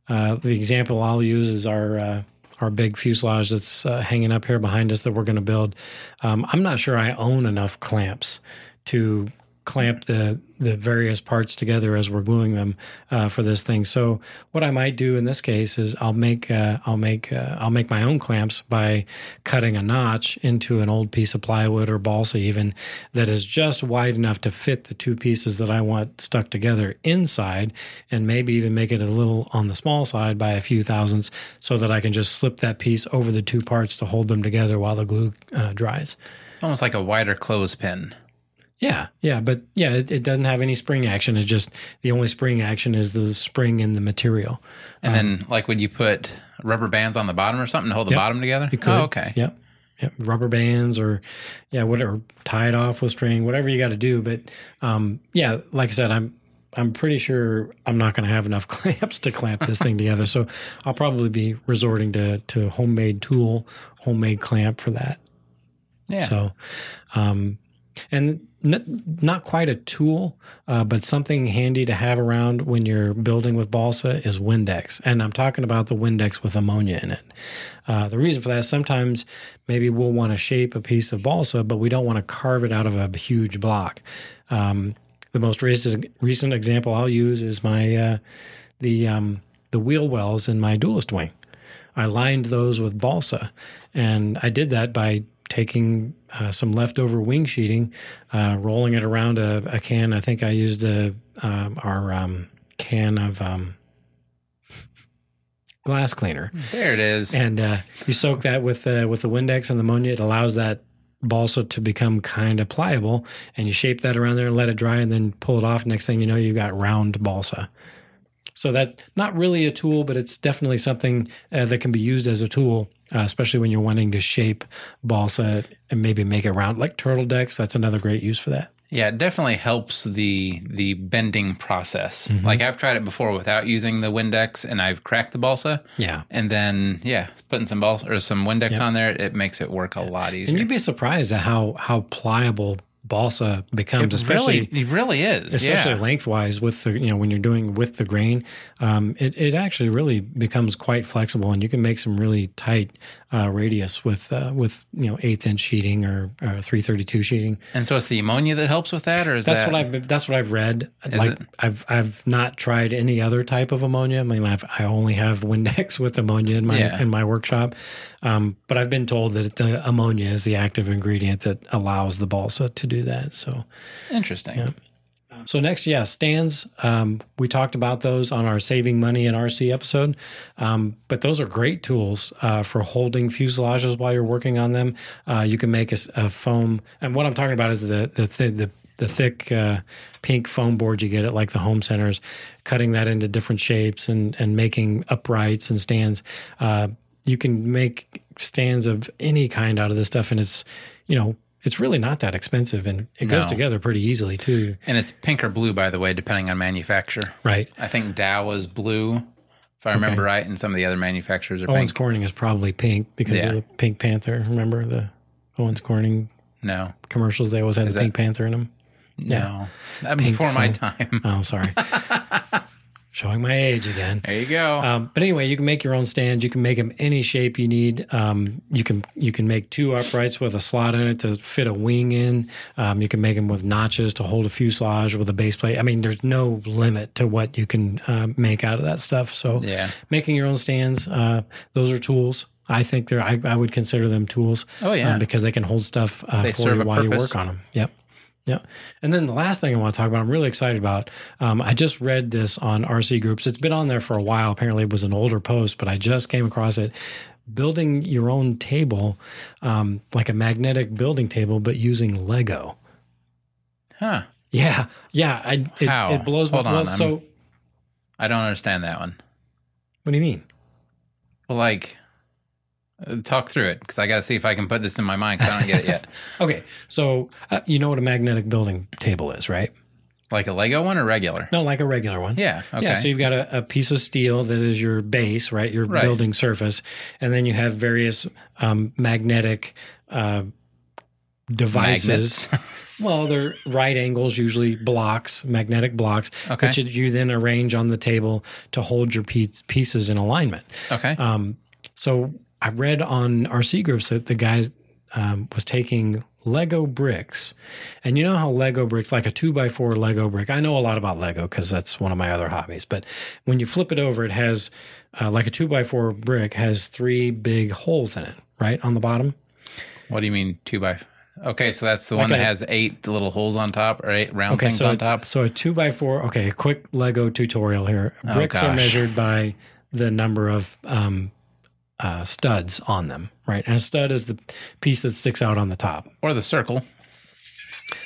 uh the example I'll use is our uh, our big fuselage that's uh, hanging up here behind us that we're going to build. Um, I'm not sure I own enough clamps to clamp the the various parts together as we're gluing them uh, for this thing. So what I might do in this case is I'll make uh, I'll make uh, I'll make my own clamps by cutting a notch into an old piece of plywood or balsa even that is just wide enough to fit the two pieces that I want stuck together inside, and maybe even make it a little on the small side by a few thousandths, so that I can just slip that piece over the two parts to hold them together while the glue uh, dries. It's almost like a wider clothespin. Yeah, yeah, but yeah, it, it, doesn't have any spring action. It's just the only spring action is the spring in the material. And um, then, like, would you put rubber bands on the bottom or something to hold the yep, bottom together? You could. Oh, okay. Yep. Yep. Rubber bands or yeah, whatever, tie it off with string, whatever you got to do. But um, yeah, like I said, I'm I'm pretty sure I'm not going to have enough clamps to clamp this thing together. So I'll probably be resorting to to homemade tool, homemade clamp for that. Yeah. So, um, and not quite a tool, uh, but something handy to have around when you're building with balsa is Windex. And I'm talking about the Windex with ammonia in it. Uh, the reason for that is sometimes maybe we'll want to shape a piece of balsa, but we don't want to carve it out of a huge block. Um, the most recent, recent example I'll use is my uh, the um, the wheel wells in my duelist wing. I lined those with balsa, and I did that by taking uh, some leftover wing sheeting, uh, rolling it around a, a, can. I think I used a, uh, our um, can of um, glass cleaner. There it is. And uh, you soak that with uh, with the Windex and the ammonia. It allows that balsa to become kind of pliable, and you shape that around there and let it dry, and then pull it off. Next thing you know, you've got round balsa. So that not really a tool, but it's definitely something uh, that can be used as a tool, uh, especially when you're wanting to shape balsa and maybe make it round like turtle decks. That's another great use for that. Yeah, it definitely helps the the bending process. Mm-hmm. Like I've tried it before without using the Windex, and I've cracked the balsa. Yeah, and then yeah, putting some balsa or some Windex yep. on there, it makes it work a lot easier. And you'd be surprised at how how pliable balsa becomes, especially really, it really is. especially yeah. lengthwise with the you know when you're doing with the grain um, it, it actually really becomes quite flexible and you can make some really tight uh, radius with uh, with you know eighth inch sheeting or, or 332 sheeting And so it's the ammonia that helps with that, or is that's that what I've that's what I've read like it? I've I've not tried any other type of ammonia I mean I've, I only have Windex with ammonia in my Yeah. in my workshop um, but I've been told that the ammonia is the active ingredient that allows the balsa to do that so interesting? So next, yeah, stands. Um, we talked about those on our saving money in RC episode, um, but those are great tools uh, for holding fuselages while you're working on them. Uh, you can make a foam, and what I'm talking about is the the th- the, the thick uh, pink foam board you get at like the home centers, cutting that into different shapes and and making uprights and stands. Uh, you can make stands of any kind out of this stuff, and it's you know. It's really not that expensive, and it goes together pretty easily too. And it's pink or blue, by the way, depending on manufacturer. Right. I think Dow is blue, if I remember right, and some of the other manufacturers are Owens pink. Corning is probably pink because Yeah. of the Pink Panther. Remember the Owens Corning No, commercials? They always had the that- Pink Panther in them. no, That before my time. Oh, sorry. Showing my age again. There you go. Um, but anyway, you can make your own stands. You can make them any shape you need. Um, you can you can make two uprights with a slot in it to fit a wing in. Um, you can make them with notches to hold a fuselage with a base plate. I mean, there's no limit to what you can uh, make out of that stuff. So Yeah. making your own stands, uh, those are tools. I think they're. I, I would consider them tools. Oh, yeah. um, because they can hold stuff uh, for you while you work on them. Yep. Yeah. And then the last thing I want to talk about, I'm really excited about. Um, I just read this on RC Groups. It's been on there for a while. Apparently, it was an older post, but I just came across it. Building your own table, um, like a magnetic building table, but using Lego. huh. Yeah. Yeah. I, it, How? it blows Hold my mind. So, I'm- don't understand that one. what do you mean? Well, like, talk through it because I got to see if I can put this in my mind because I don't get it yet. Okay. So, uh, you know what a magnetic building table is, right? Like a Lego one or regular? No, like a regular one. Yeah. Okay. Yeah, so you've got a, a piece of steel that is your base, right? Your Right. building surface, and then you have various um, magnetic uh, devices. Well, they're right angles, usually blocks, magnetic blocks, Okay. that you, you then arrange on the table to hold your piece, pieces in alignment. okay. Um, so I read on RC groups that the guy um, was taking Lego bricks, and you know how Lego bricks, like a two by four Lego brick. I know a lot about Lego because that's one of my other hobbies. But when you flip it over, it has uh, like a two by four brick has three big holes in it, right on the bottom. what do you mean two by? Okay, so that's the one that a- has eight little holes on top or eight round Okay, things so on top. so a two by four. Okay, a quick Lego tutorial here. Bricks are measured by the number of um, uh, studs on them, right? And a stud is the piece that sticks out on the top. Or the circle.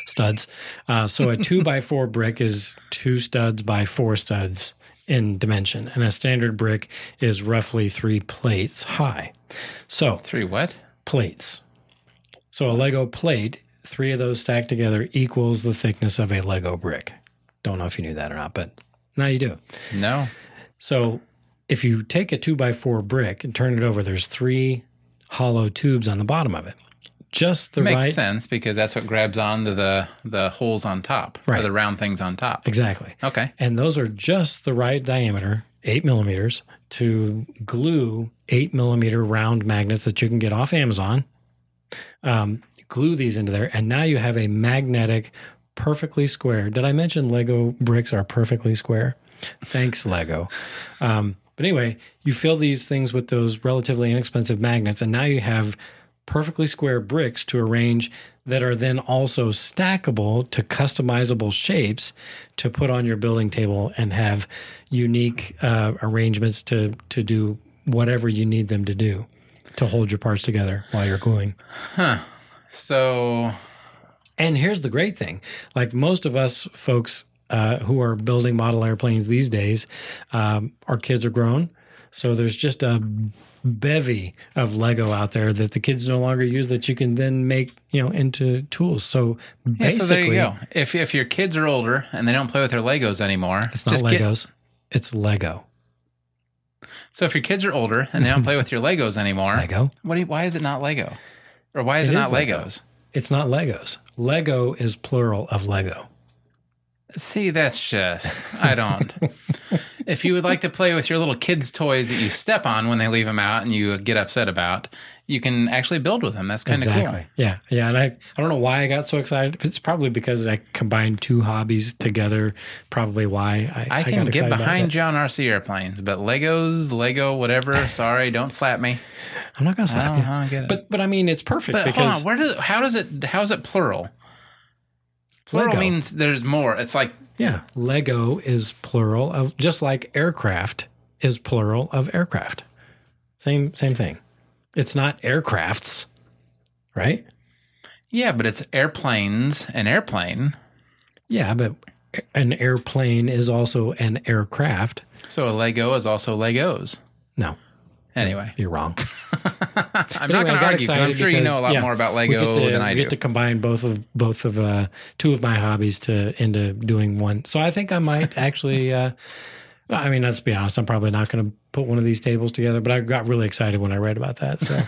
studs. Uh, so a two by four brick is two studs by four studs in dimension, and a standard brick is roughly three plates high. So Three what? plates. So a Lego plate, three of those stacked together equals the thickness of a Lego brick. Don't know if you knew that or not, but now you do. No. So if you take a two by four brick and turn it over, there's three hollow tubes on the bottom of it. Just the right. Makes right sense because that's what grabs onto the the holes on top or Right. the round things on top. exactly. Okay. And those are just the right diameter, eight millimeters, to glue eight millimeter round magnets that you can get off Amazon. Um, glue these into there, and now you have a magnetic, perfectly square. Did I mention Lego bricks are perfectly square? Thanks, Lego. Um, but anyway, you fill these things with those relatively inexpensive magnets, and now you have perfectly square bricks to arrange that are then also stackable to customizable shapes to put on your building table and have unique uh, arrangements to to do whatever you need them to do to hold your parts together while you're gluing. Huh? So And here's the great thing: like most of us folks uh, who are building model airplanes these days, um, our kids are grown, so there's just a bevy of Lego out there that the kids no longer use that you can then make you know into tools. So yeah, basically, so there you go. If if your kids are older and they don't play with their Legos anymore, it's not just get Legos, it's Lego. So if your kids are older and they don't play with your Legos anymore, Lego. what do you, why is it not Lego? Or why is It it, is not Lego. Legos? It's not Legos. Lego is plural of Lego. See, that's just, I don't. if you would like to play with your little kids' toys that you step on when they leave them out and you get upset about, you can actually build with them. That's kind of Exactly. Yeah. Yeah. And I, I don't know why I got so excited. It's probably because I combined two hobbies together. Probably why I, cool. I I can got get behind on RC airplanes, but Legos, Lego, whatever, sorry, don't slap me. I'm not going to I slap you. I don't get it. But, but I mean, it's perfect But hold on, where does how does it how is it plural? Plural Lego. means there's more. It's like Yeah. Lego is plural of just like aircraft is plural of aircraft. Same same thing. It's not aircrafts, right? yeah, but it's airplanes, an airplane. Yeah, but an airplane is also an aircraft. So a Lego is also Legos. No, Anyway, you're wrong. I'm Anyway, not I going to argue because I'm sure you know a lot yeah, more about we Lego to, than I we do. get to combine both of both of uh, two of my hobbies to into doing one. So I think I might actually. Uh, I mean, let's be honest. I'm probably not going to put one of these tables together, but I got really excited when I read about that. So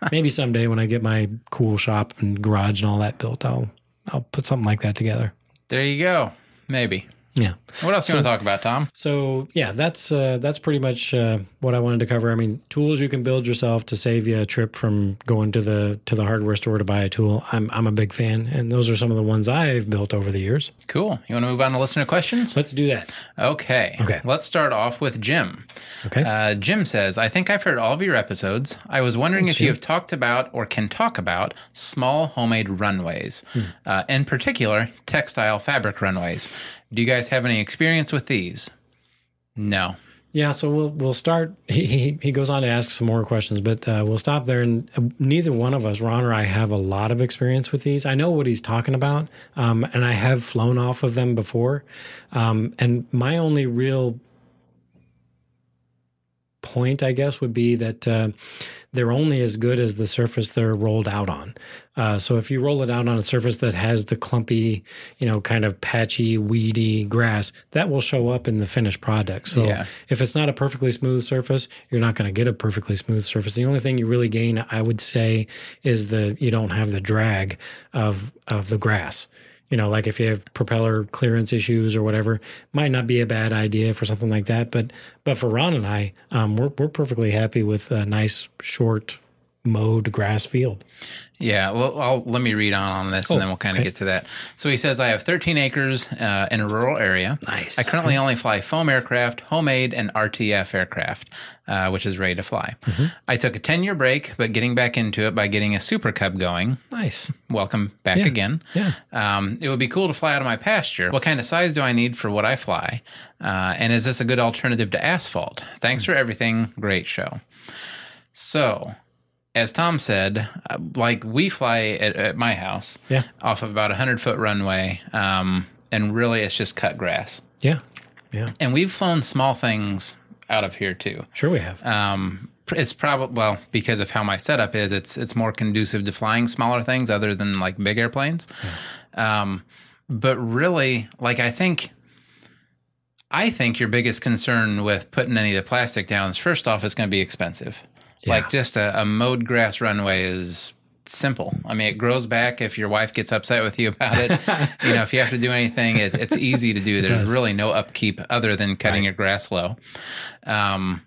maybe someday when I get my cool shop and garage and all that built, I'll I'll put something like that together. there you go. Maybe. Yeah. What else do you want to talk about, Tom? So yeah, that's uh, that's pretty much uh, what I wanted to cover. I mean, tools you can build yourself to save you a trip from going to the to the hardware store to buy a tool. I'm I'm a big fan, and those are some of the ones I've built over the years. Cool. You want to move on to listener questions? Let's do that. Okay. Okay. Let's start off with Jim. Okay. Uh, Jim says, I think I've heard all of your episodes. I was wondering Thanks, if you have talked about or can talk about small homemade runways, Hmm. uh, in particular, textile fabric runways. Do you guys have any experience with these? No. Yeah, so we'll we'll start. He he, goes on to ask some more questions, but uh, we'll stop there. And uh, neither one of us, Ron or I, have a lot of experience with these. I know what he's talking about, um, and I have flown off of them before. Um, and my only real point, I guess, would be that uh, they're only as good as the surface they're rolled out on. Uh, so if you roll it out on a surface that has the clumpy, you know, kind of patchy, weedy grass, that will show up in the finished product. So Yeah. if it's not a perfectly smooth surface, you're not going to get a perfectly smooth surface. The only thing you really gain, I would say, is the you don't have the drag of of the grass. You know, like if you have propeller clearance issues or whatever, might not be a bad idea for something like that. But but for Ron and I, um, we're we're perfectly happy with a nice short mowed grass field. Yeah, well, I'll, let me read on on this and Oh, then we'll kind of okay. get to that. So he says, I have 13 acres uh, in a rural area. Nice. I currently only fly foam aircraft, homemade, and RTF aircraft, uh, which is ready to fly. Mm-hmm. I took a 10 year break, but getting back into it by getting a Super Cub going. Nice. Welcome back Yeah. again. Yeah. Um, it would be cool to fly out of my pasture. What kind of size do I need for what I fly? Uh, and is this a good alternative to asphalt? Thanks for everything. Great show. So, as Tom said, uh, like we fly at, at my house Yeah. off of about a 100 foot runway, um, and really it's just cut grass. Yeah. Yeah. And we've flown small things out of here too. Sure, we have. Um, it's probably well because of how my setup is. It's it's more conducive to flying smaller things other than like big airplanes. Um, but really, like I think, I think your biggest concern with putting any of the plastic down is first off, it's going to be expensive. Yeah. Like just a, a mowed grass runway is simple. I mean, it grows back if your wife gets upset with you about it. you know, if you have to do anything, it, it's easy to do. There's really no upkeep other than cutting your grass low. Um,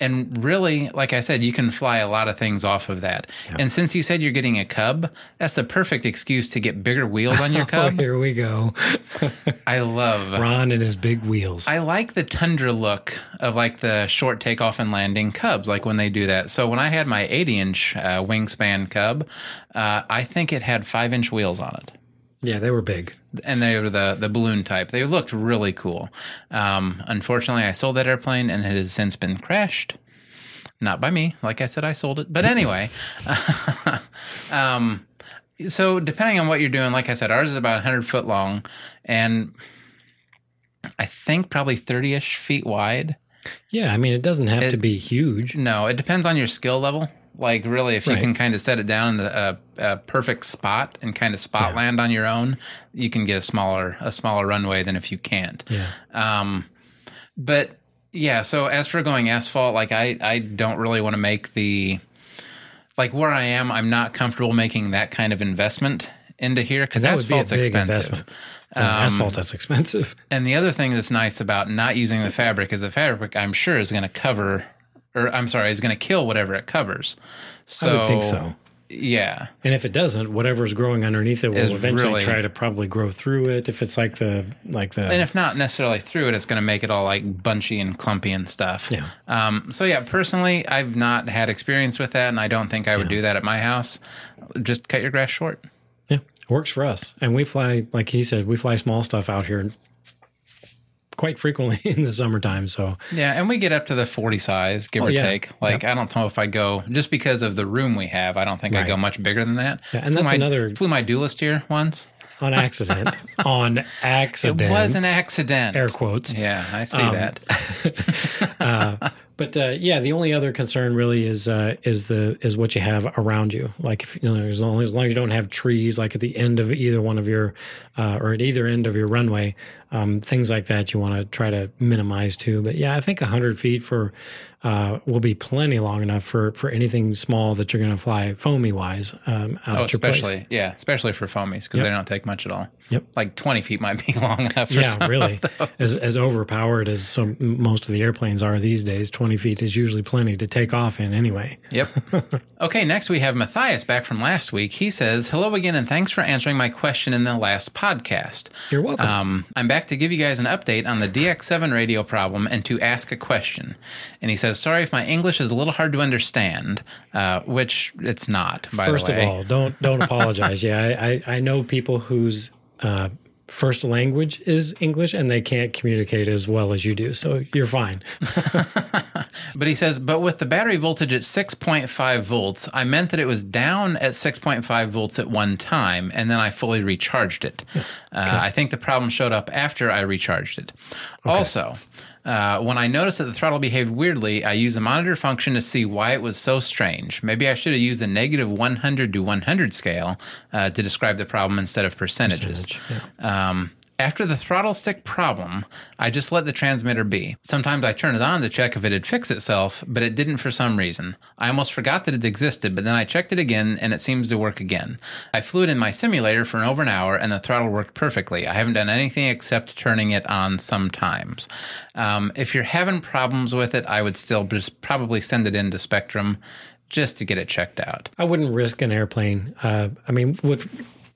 and really, like I said, you can fly a lot of things off of that. And since you said you're getting a cub, that's the perfect excuse to get bigger wheels on your Oh, cub. here we go. I love. Ron and his big wheels. I like the tundra look of like the short takeoff and landing cubs, like when they do that. So when I had my 80 inch uh, wingspan cub, uh, I think it had five inch wheels on it. Yeah, they were big. And they were the, the balloon type. They looked really cool. Um, unfortunately, I sold that airplane and it has since been crashed. Not by me. Like I said, I sold it. But anyway, um, so depending on what you're doing, like I said, ours is about 100 foot long and I think probably 30 ish feet wide. Yeah, I mean, it doesn't have to be huge. No, it depends on your skill level. Like really, if you can kind of set it down in the, a, a perfect spot and kind of spot Yeah. land on your own, you can get a smaller a smaller runway than if you can't. Yeah. Um, but yeah, so as for going asphalt, like I I don't really want to make the like where I am, I'm not comfortable making that kind of investment into here because That would be a asphalt's big expensive. investment. Uh, asphalt that's expensive. And the other thing that's nice about not using the fabric is the fabric, I'm sure, is going to cover, or I'm sorry, is going to kill whatever it covers. So, I would think so. Yeah. And if it doesn't, whatever's growing underneath it will Is eventually really- try to probably grow through it. If it's like the like the And if not necessarily through it, it's going to make it all like bunchy and clumpy and stuff. Yeah. Um, so, yeah, personally, I've not had experience with that, and I don't think I would do that at my house. Just cut your grass short. yeah, it works for us. And we fly, like he said, we fly small stuff out here quite frequently in the summertime. So Yeah, and we get up to the 40 size, give or Oh, yeah. take. Like, I don't know if I go, just because of the room we have, I don't think I go much bigger than that. Yeah, and Flew that's my, another- Flew my duelist here once. on accident, on accident, It was an accident. air quotes. Yeah, I see Um, that. But uh, yeah, the only other concern really is uh, is the is what you have around you. Like if you know, as long as long as you don't have trees, like at the end of either one of your uh, or at either end of your runway, um, things like that, you want to try to minimize too. But yeah, I think hundred feet for uh, will be plenty long enough for for anything small that you're going to fly foamy wise um, out Oh, at your place. especially, yeah, especially for foamies because they don't take much at all. Yep. Like 20 feet might be long enough for Yeah, some. really. As as overpowered as some most of the airplanes are these days, twenty feet is usually plenty to take off in anyway. Yep. okay, next we have Matthias back from last week. He says, Hello again, and thanks for answering my question in the last podcast. You're welcome. Um, I'm back to give you guys an update on the DX7 radio problem and to ask a question. And he says, Sorry if my English is a little hard to understand, uh, which it's not, by First the way. First of all, don't don't apologize. Yeah, I, I, I know people whose uh, first language is English and they can't communicate as well as you do. So you're fine. But he says, but with the battery voltage at 6.5 volts, I meant that it was down at 6.5 volts at one time, and then I fully recharged it. Uh, I think the problem showed up after I recharged it. Also, uh, when I noticed that the throttle behaved weirdly, I used the monitor function to see why it was so strange. Maybe I should have used the negative 100 to 100 scale uh, to describe the problem instead of percentages. Um, after the throttle stick problem, I just let the transmitter be. Sometimes I turn it on to check if it had fixed itself, but it didn't for some reason. I almost forgot that it existed, but then I checked it again and it seems to work again. I flew it in my simulator for over an hour and the throttle worked perfectly. I haven't done anything except turning it on sometimes. Um, if you're having problems with it, I would still just probably send it into Spektrum just to get it checked out. I wouldn't risk an airplane. Uh, I mean, with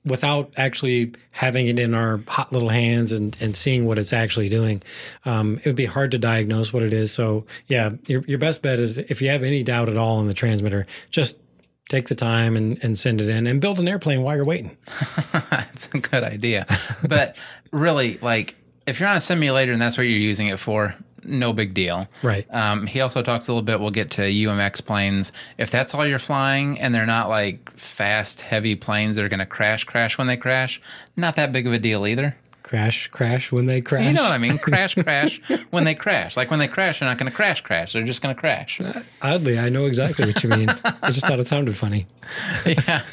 without actually having it in our hot little hands and, and seeing what it's actually doing, um, it would be hard to diagnose what it is. So, yeah, your, your best bet is if you have any doubt at all in the transmitter, just take the time and, and send it in and build an airplane while you're waiting. That's a good idea. But really, like, if you're on a simulator and that's what you're using it for, no big deal. Right. Um, he also talks a little bit. We'll get to UMX planes. If that's all you're flying and they're not like fast, heavy planes that are going to crash, crash when they crash, not that big of a deal either. Crash, crash when they crash. You know what I mean? Crash, crash when they crash. Like when they crash, they're not going to crash, crash. They're just going to crash. Oddly, I know exactly what you mean. I just thought it sounded funny. yeah.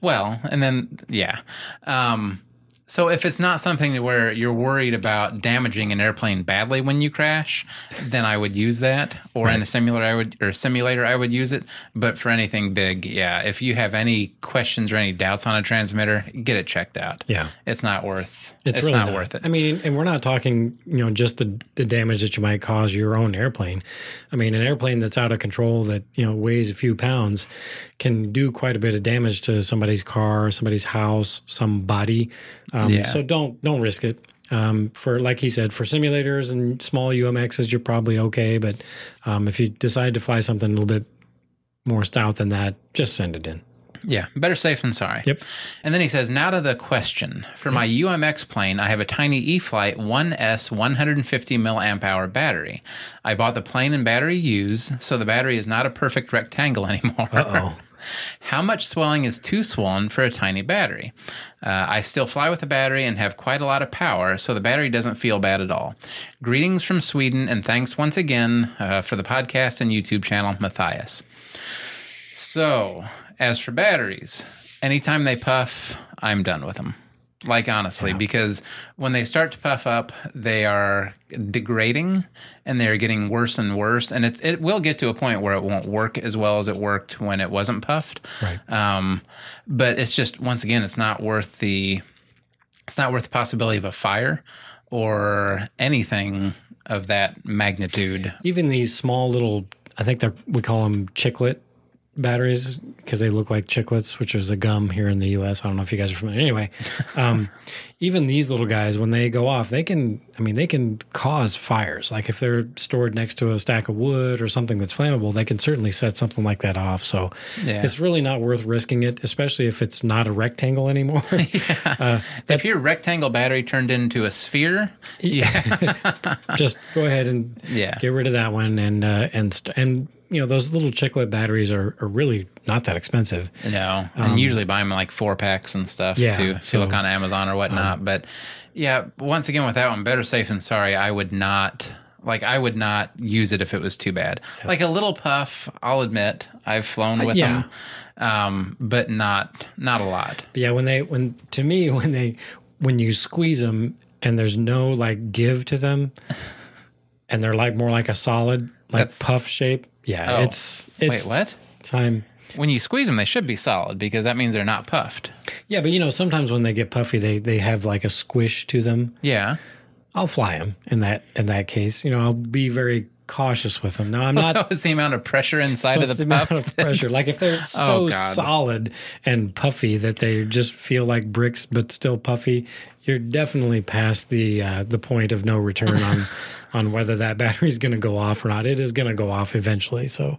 Well, and then yeah. Um, so if it's not something where you're worried about damaging an airplane badly when you crash, then I would use that. Or in a simulator, I would or simulator, I would use it. But for anything big, yeah. If you have any questions or any doubts on a transmitter, get it checked out. Yeah. it's not worth. It's, It's, really not, worth it. I mean, and we're not talking, you know, just the, the damage that you might cause your own airplane. I mean, an airplane that's out of control that, you know, weighs a few pounds can do quite a bit of damage to somebody's car, somebody's house, somebody. Um, Yeah. So don't don't risk it. Um, for like he said, for simulators and small UMXs, you're probably okay. But um, if you decide to fly something a little bit more stout than that, just send it in. Yeah, better safe than sorry. Yep. And then he says, now to the question. For my UMX plane, I have a tiny E-flite 1S 150 milliamp hour battery. I bought the plane and battery used, so the battery is not a perfect rectangle anymore. Uh-oh. How much swelling is too swollen for a tiny battery? Uh, I still fly with a battery and have quite a lot of power, so the battery doesn't feel bad at all. Greetings from Sweden, and thanks once again uh, for the podcast and YouTube channel, Matthias. So, as for batteries, anytime they puff, I'm done with them. Like honestly, because when they start to puff up, they are degrading and they're getting worse and worse. And it's it will get to a point where it won't work as well as it worked when it wasn't puffed. Right. Um, but it's just once again, it's not worth the it's not worth the possibility of a fire or anything of that magnitude. Even these small little, I think they're we call them chiclet batteries because they look like chiclets, which is a gum here in the U.S. I don't know if you guys are familiar. Anyway, um, even these little guys, when they go off, they can. I mean, they can cause fires. Like if they're stored next to a stack of wood or something that's flammable, they can certainly set something like that off. So Yeah. it's really not worth risking it, especially if it's not a rectangle anymore. uh, If your rectangle battery turned into a sphere, yeah, just go ahead and Yeah. get rid of that one and uh, and st- and you know those little chiclet batteries are, are really not that expensive. no, and usually buy them like four packs and stuff Um, Yeah, too. So- um, look on Amazon or whatnot, but yeah, once again with that one, better safe than sorry. I would not. Like I would not use it if it was too bad. Like a little puff, I'll admit, I've flown with Uh, yeah. them, um, but not not a lot. But yeah, when they when to me when they when you squeeze them and there's no like give to them, and they're like more like a solid like That's- puff shape. Yeah, Oh. it's it's Wait, what? time. When you squeeze them, they should be solid because that means they're not puffed. Yeah, but you know sometimes when they get puffy, they they have like a squish to them. Yeah. I'll fly them in that in that case. You know, I'll be very cautious with them. Now I'm not so is the amount of pressure inside So of the, the amount of pressure. Like if they're so Oh, solid and puffy that they just feel like bricks, but still puffy, you're definitely past the uh, the point of no return on on whether that battery is going to go off or not. It is going to go off eventually. So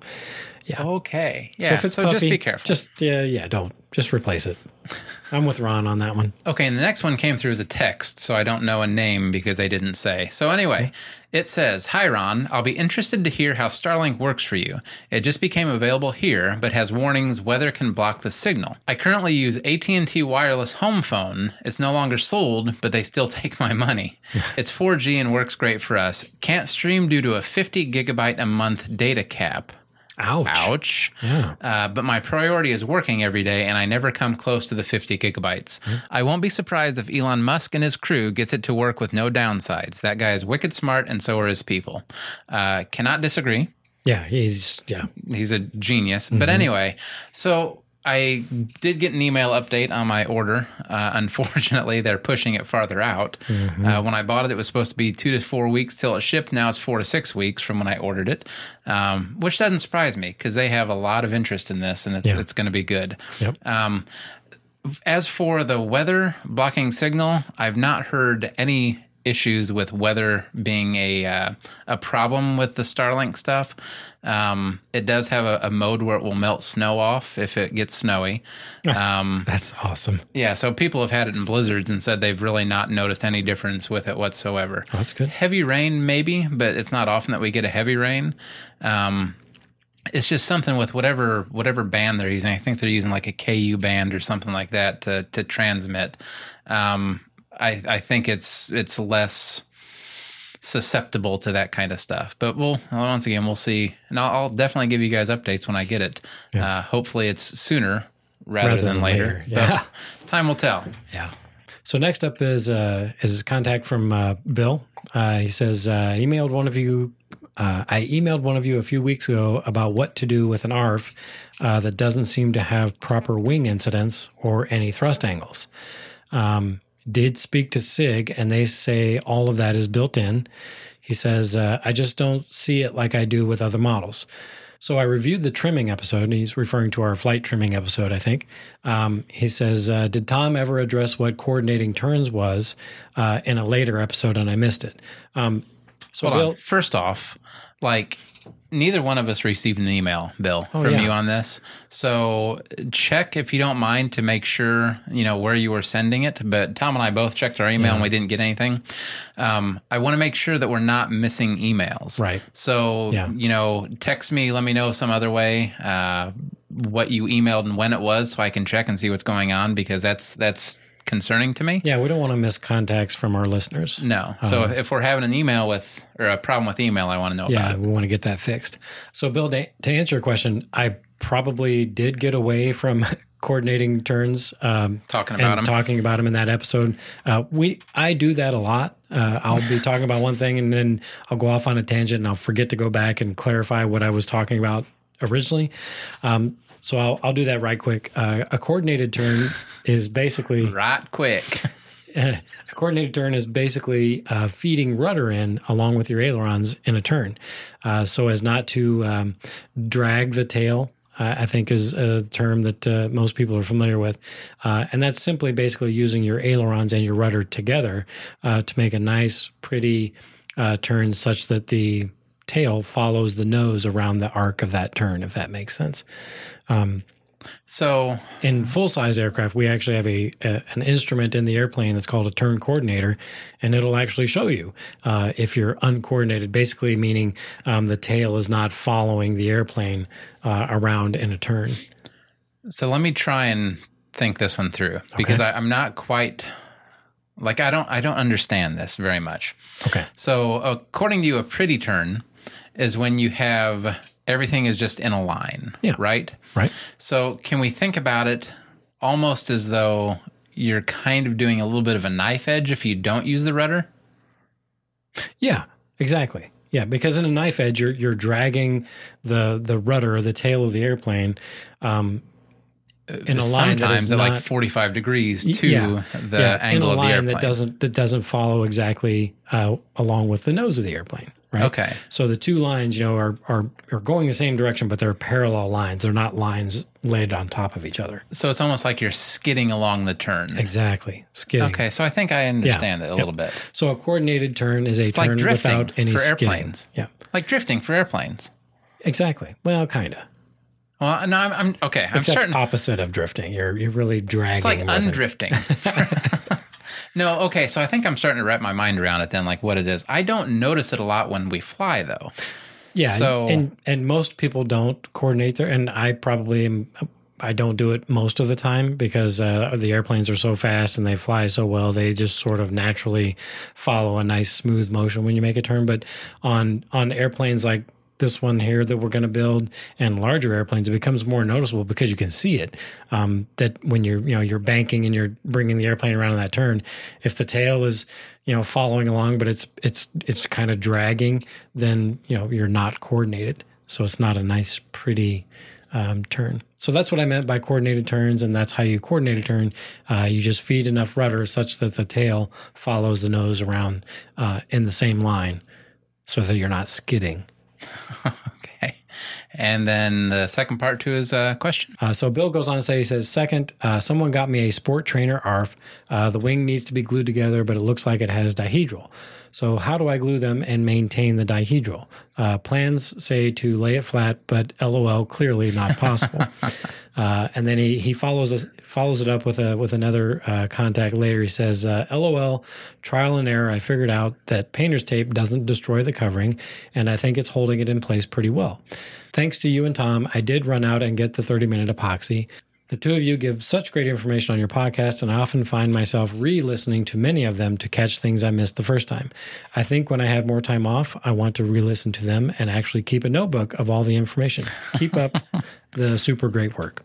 yeah. Okay. so Yeah. if it's so puffy, just be careful. Just yeah, yeah. Don't just replace it. I'm with Ron on that one. Okay, and the next one came through as a text, so I don't know a name because they didn't say. So anyway, it says, "Hi Ron, I'll be interested to hear how Starlink works for you. It just became available here, but has warnings weather can block the signal. I currently use AT&T wireless home phone. It's no longer sold, but they still take my money. it's 4G and works great for us. Can't stream due to a 50 gigabyte a month data cap." Ouch. Ouch. Yeah. Uh, but my priority is working every day, and I never come close to the 50 gigabytes. I won't be surprised if Elon Musk and his crew gets it to work with no downsides. That guy is wicked smart, and so are his people. Uh, cannot disagree. Yeah. He's yeah. He's a genius. But anyway, so I did get an email update on my order. Uh, unfortunately, they're pushing it farther out. Uh, when I bought it, it was supposed to be two to four weeks till it shipped. Now it's four to six weeks from when I ordered it, um, which doesn't surprise me because they have a lot of interest in this and it's, Yeah. it's going to be good. Yep. Um, as for the weather blocking signal, I've not heard any issues with weather being a uh, a problem with the Starlink stuff. Um, it does have a, a mode where it will melt snow off if it gets snowy. Um, That's awesome. yeah, so people have had it in blizzards and said they've really not noticed any difference with it whatsoever. Oh, that's good. Heavy rain, maybe, but it's not often that we get a heavy rain. Um, it's just something with whatever whatever band they're using. I think they're using like a KU band or something like that to to transmit. Um, I I think it's it's less susceptible to that kind of stuff. But we'll once again we'll see, and I'll, I'll definitely give you guys updates when I get it. Uh, hopefully, it's sooner rather, Rather than, than later. later, yeah. But time will tell. Yeah. So next up is uh, is contact from uh, Bill. Uh, he says uh, emailed one of you. Uh, I emailed one of you a few weeks ago about what to do with an ARF uh, that doesn't seem to have proper wing incidence or any thrust angles. Um, did speak to SIG, and they say all of that is built in. He says, uh, I just don't see it like I do with other models. So I reviewed the trimming episode, and he's referring to our flight trimming episode, I think. Um, he says, uh, Did Tom ever address what coordinating turns was uh, in a later episode, and I missed it? Um, so, Bill. First off, like neither one of us received an email, Bill, from Oh, yeah. you on this. So check if you don't mind to make sure you know where you were sending it. But Tom and I both checked our email and we didn't get anything. Um, I want to make sure that we're not missing emails. Right. So Yeah. you know, text me. Let me know some other way. Uh, what you emailed and when it was, so I can check and see what's going on because that's that's concerning to me. yeah, we don't want to miss contacts from our listeners. No. So if, if we're having an email with or a problem with email, I want to know about Yeah, it. we want to get that fixed. So, Bill, to, to answer your question, I probably did get away from coordinating turns. Um, Talking about and 'em. talking about them in that episode. Uh, we I do that a lot. Uh, I'll be talking about one thing and then I'll go off on a tangent and I'll forget to go back and clarify what I was talking about originally. Um, so I'll I'll do that right quick. Uh, a coordinated turn is basically Right quick. a coordinated turn is basically uh, feeding rudder in along with your ailerons in a turn, uh, so as not to um, drag the tail. Uh, I think is a term that uh, most people are familiar with, uh, and that's simply basically using your ailerons and your rudder together uh, to make a nice, pretty uh, turn, such that the tail follows the nose around the arc of that turn. If that makes sense. So In full size aircraft, we actually have a, a an instrument in the airplane that's called a turn coordinator, and it'll actually show you uh, if you're uncoordinated. Basically, meaning um, the tail is not following the airplane uh, around in a turn. So let me try and think this one through because I, I'm not quite like I don't I don't understand this very much. Okay. So according to you, a pretty turn is when you have everything is just in a line. Yeah. Right. Right. So can we think about it almost as though you're kind of doing a little bit of a knife edge if you don't use the rudder? Yeah. Exactly. Yeah, because in a knife edge, you're you're dragging the the rudder or the tail of the airplane um, in a line that Sometimes at not, like 45 degrees to yeah, the yeah, angle in a of the line airplane. that doesn't that doesn't follow exactly uh, along with the nose of the airplane. Right. Okay. So the two lines, you know, are, are are going the same direction, but they're parallel lines. They're not lines laid on top of each other. So it's almost like you're skidding along the turn. Exactly. Skidding. Okay, so I think I understand it a little bit. So a coordinated turn is a like turn drifting without any for skidding. airplanes. Yeah. Like drifting for airplanes. Exactly. Well, kind of. Well, no, I'm, I'm okay. I'm Except starting. opposite of drifting. You're you're really dragging. It's like undrifting. it. no, okay. So I think I'm starting to wrap my mind around it. Then, like what it is. I don't notice it a lot when we fly, though. Yeah, So- and and most people don't coordinate there, and I probably am. I don't do it most of the time because uh, the airplanes are so fast and they fly so well. They just sort of naturally follow a nice smooth motion when you make a turn. But on on airplanes like this one here that we're going to build and larger airplanes, it becomes more noticeable because you can see it. Um, that when you're you know you're banking and you're bringing the airplane around in that turn, if the tail is you know following along, but it's it's it's kind of dragging, then you know you're not coordinated. So it's not a nice, pretty um, turn. So that's what I meant by coordinated turns, and that's how you coordinate a turn. Uh, you just feed enough rudder such that the tail follows the nose around uh, in the same line, so that you're not skidding. Okay. And then the second part to his uh, question. Uh, so Bill goes on to say, he says, second, uh, someone got me a sport trainer ARF. Uh, the wing needs to be glued together, but it looks like it has dihedral. So how do I glue them and maintain the dihedral? Uh, plans say to lay it flat, but LOL, clearly not possible. uh, and then he he follows us, follows it up with a with another uh, contact later. He says, uh, "LOL, trial and error. I figured out that painter's tape doesn't destroy the covering, and I think it's holding it in place pretty well. Thanks to you and Tom, I did run out and get the 30 minute epoxy. The two of you give such great information on your podcast, and I often find myself re listening to many of them to catch things I missed the first time. I think when I have more time off, I want to re listen to them and actually keep a notebook of all the information. Keep up the super great work.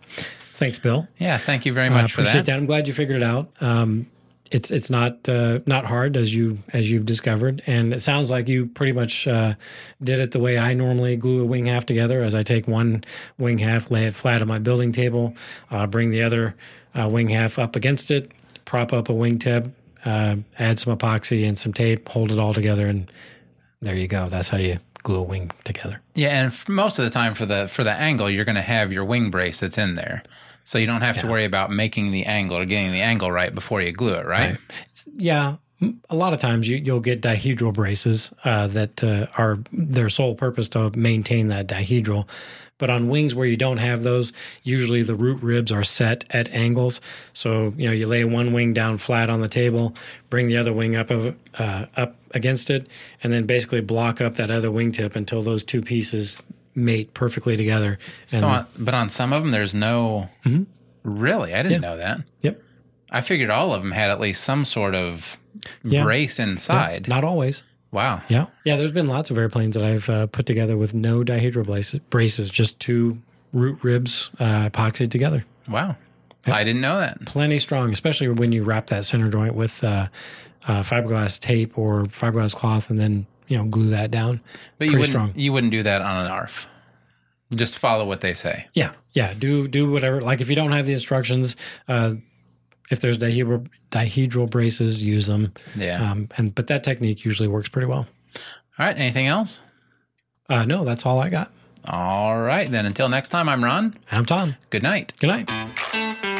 Thanks, Bill. Yeah. Thank you very much for appreciate that. that. I'm glad you figured it out. Um, it's it's not uh, not hard as you as you've discovered, and it sounds like you pretty much uh, did it the way I normally glue a wing half together. As I take one wing half, lay it flat on my building table, uh, bring the other uh, wing half up against it, prop up a wingtip, uh, add some epoxy and some tape, hold it all together, and there you go. That's how you glue a wing together. Yeah, and most of the time for the for the angle, you're going to have your wing brace that's in there, so you don't have to worry about making the angle or getting the angle right before you glue it, right? Yeah, A lot of times you, you'll get dihedral braces uh, that uh, are their sole purpose to maintain that dihedral. But on wings where you don't have those, usually the root ribs are set at angles. So you know you lay one wing down flat on the table, bring the other wing up of uh, up against it, and then basically block up that other wingtip until those two pieces mate perfectly together. And, So, on, but on some of them, there's no. Really, I didn't know that. yep, I figured all of them had at least some sort of Yeah. brace inside. not always. Wow. Yeah, yeah. There's been lots of airplanes that I've uh, put together with no dihedral braces, braces, just two root ribs uh, epoxied together. Wow. I didn't know that. Plenty strong, especially when you wrap that center joint with uh, uh, fiberglass tape or fiberglass cloth, and then you know glue that down. But you wouldn't strong. you wouldn't do that on an ARF. Just follow what they say. Yeah, yeah. Do do whatever. Like if you don't have the instructions, uh, if there's dihedral, dihedral braces, use them. Yeah. Um, and but that technique usually works pretty well. All right. Anything else? Uh, no, that's all I got. All right. Then until next time, I'm Ron. And I'm Tom. Good night. Good night.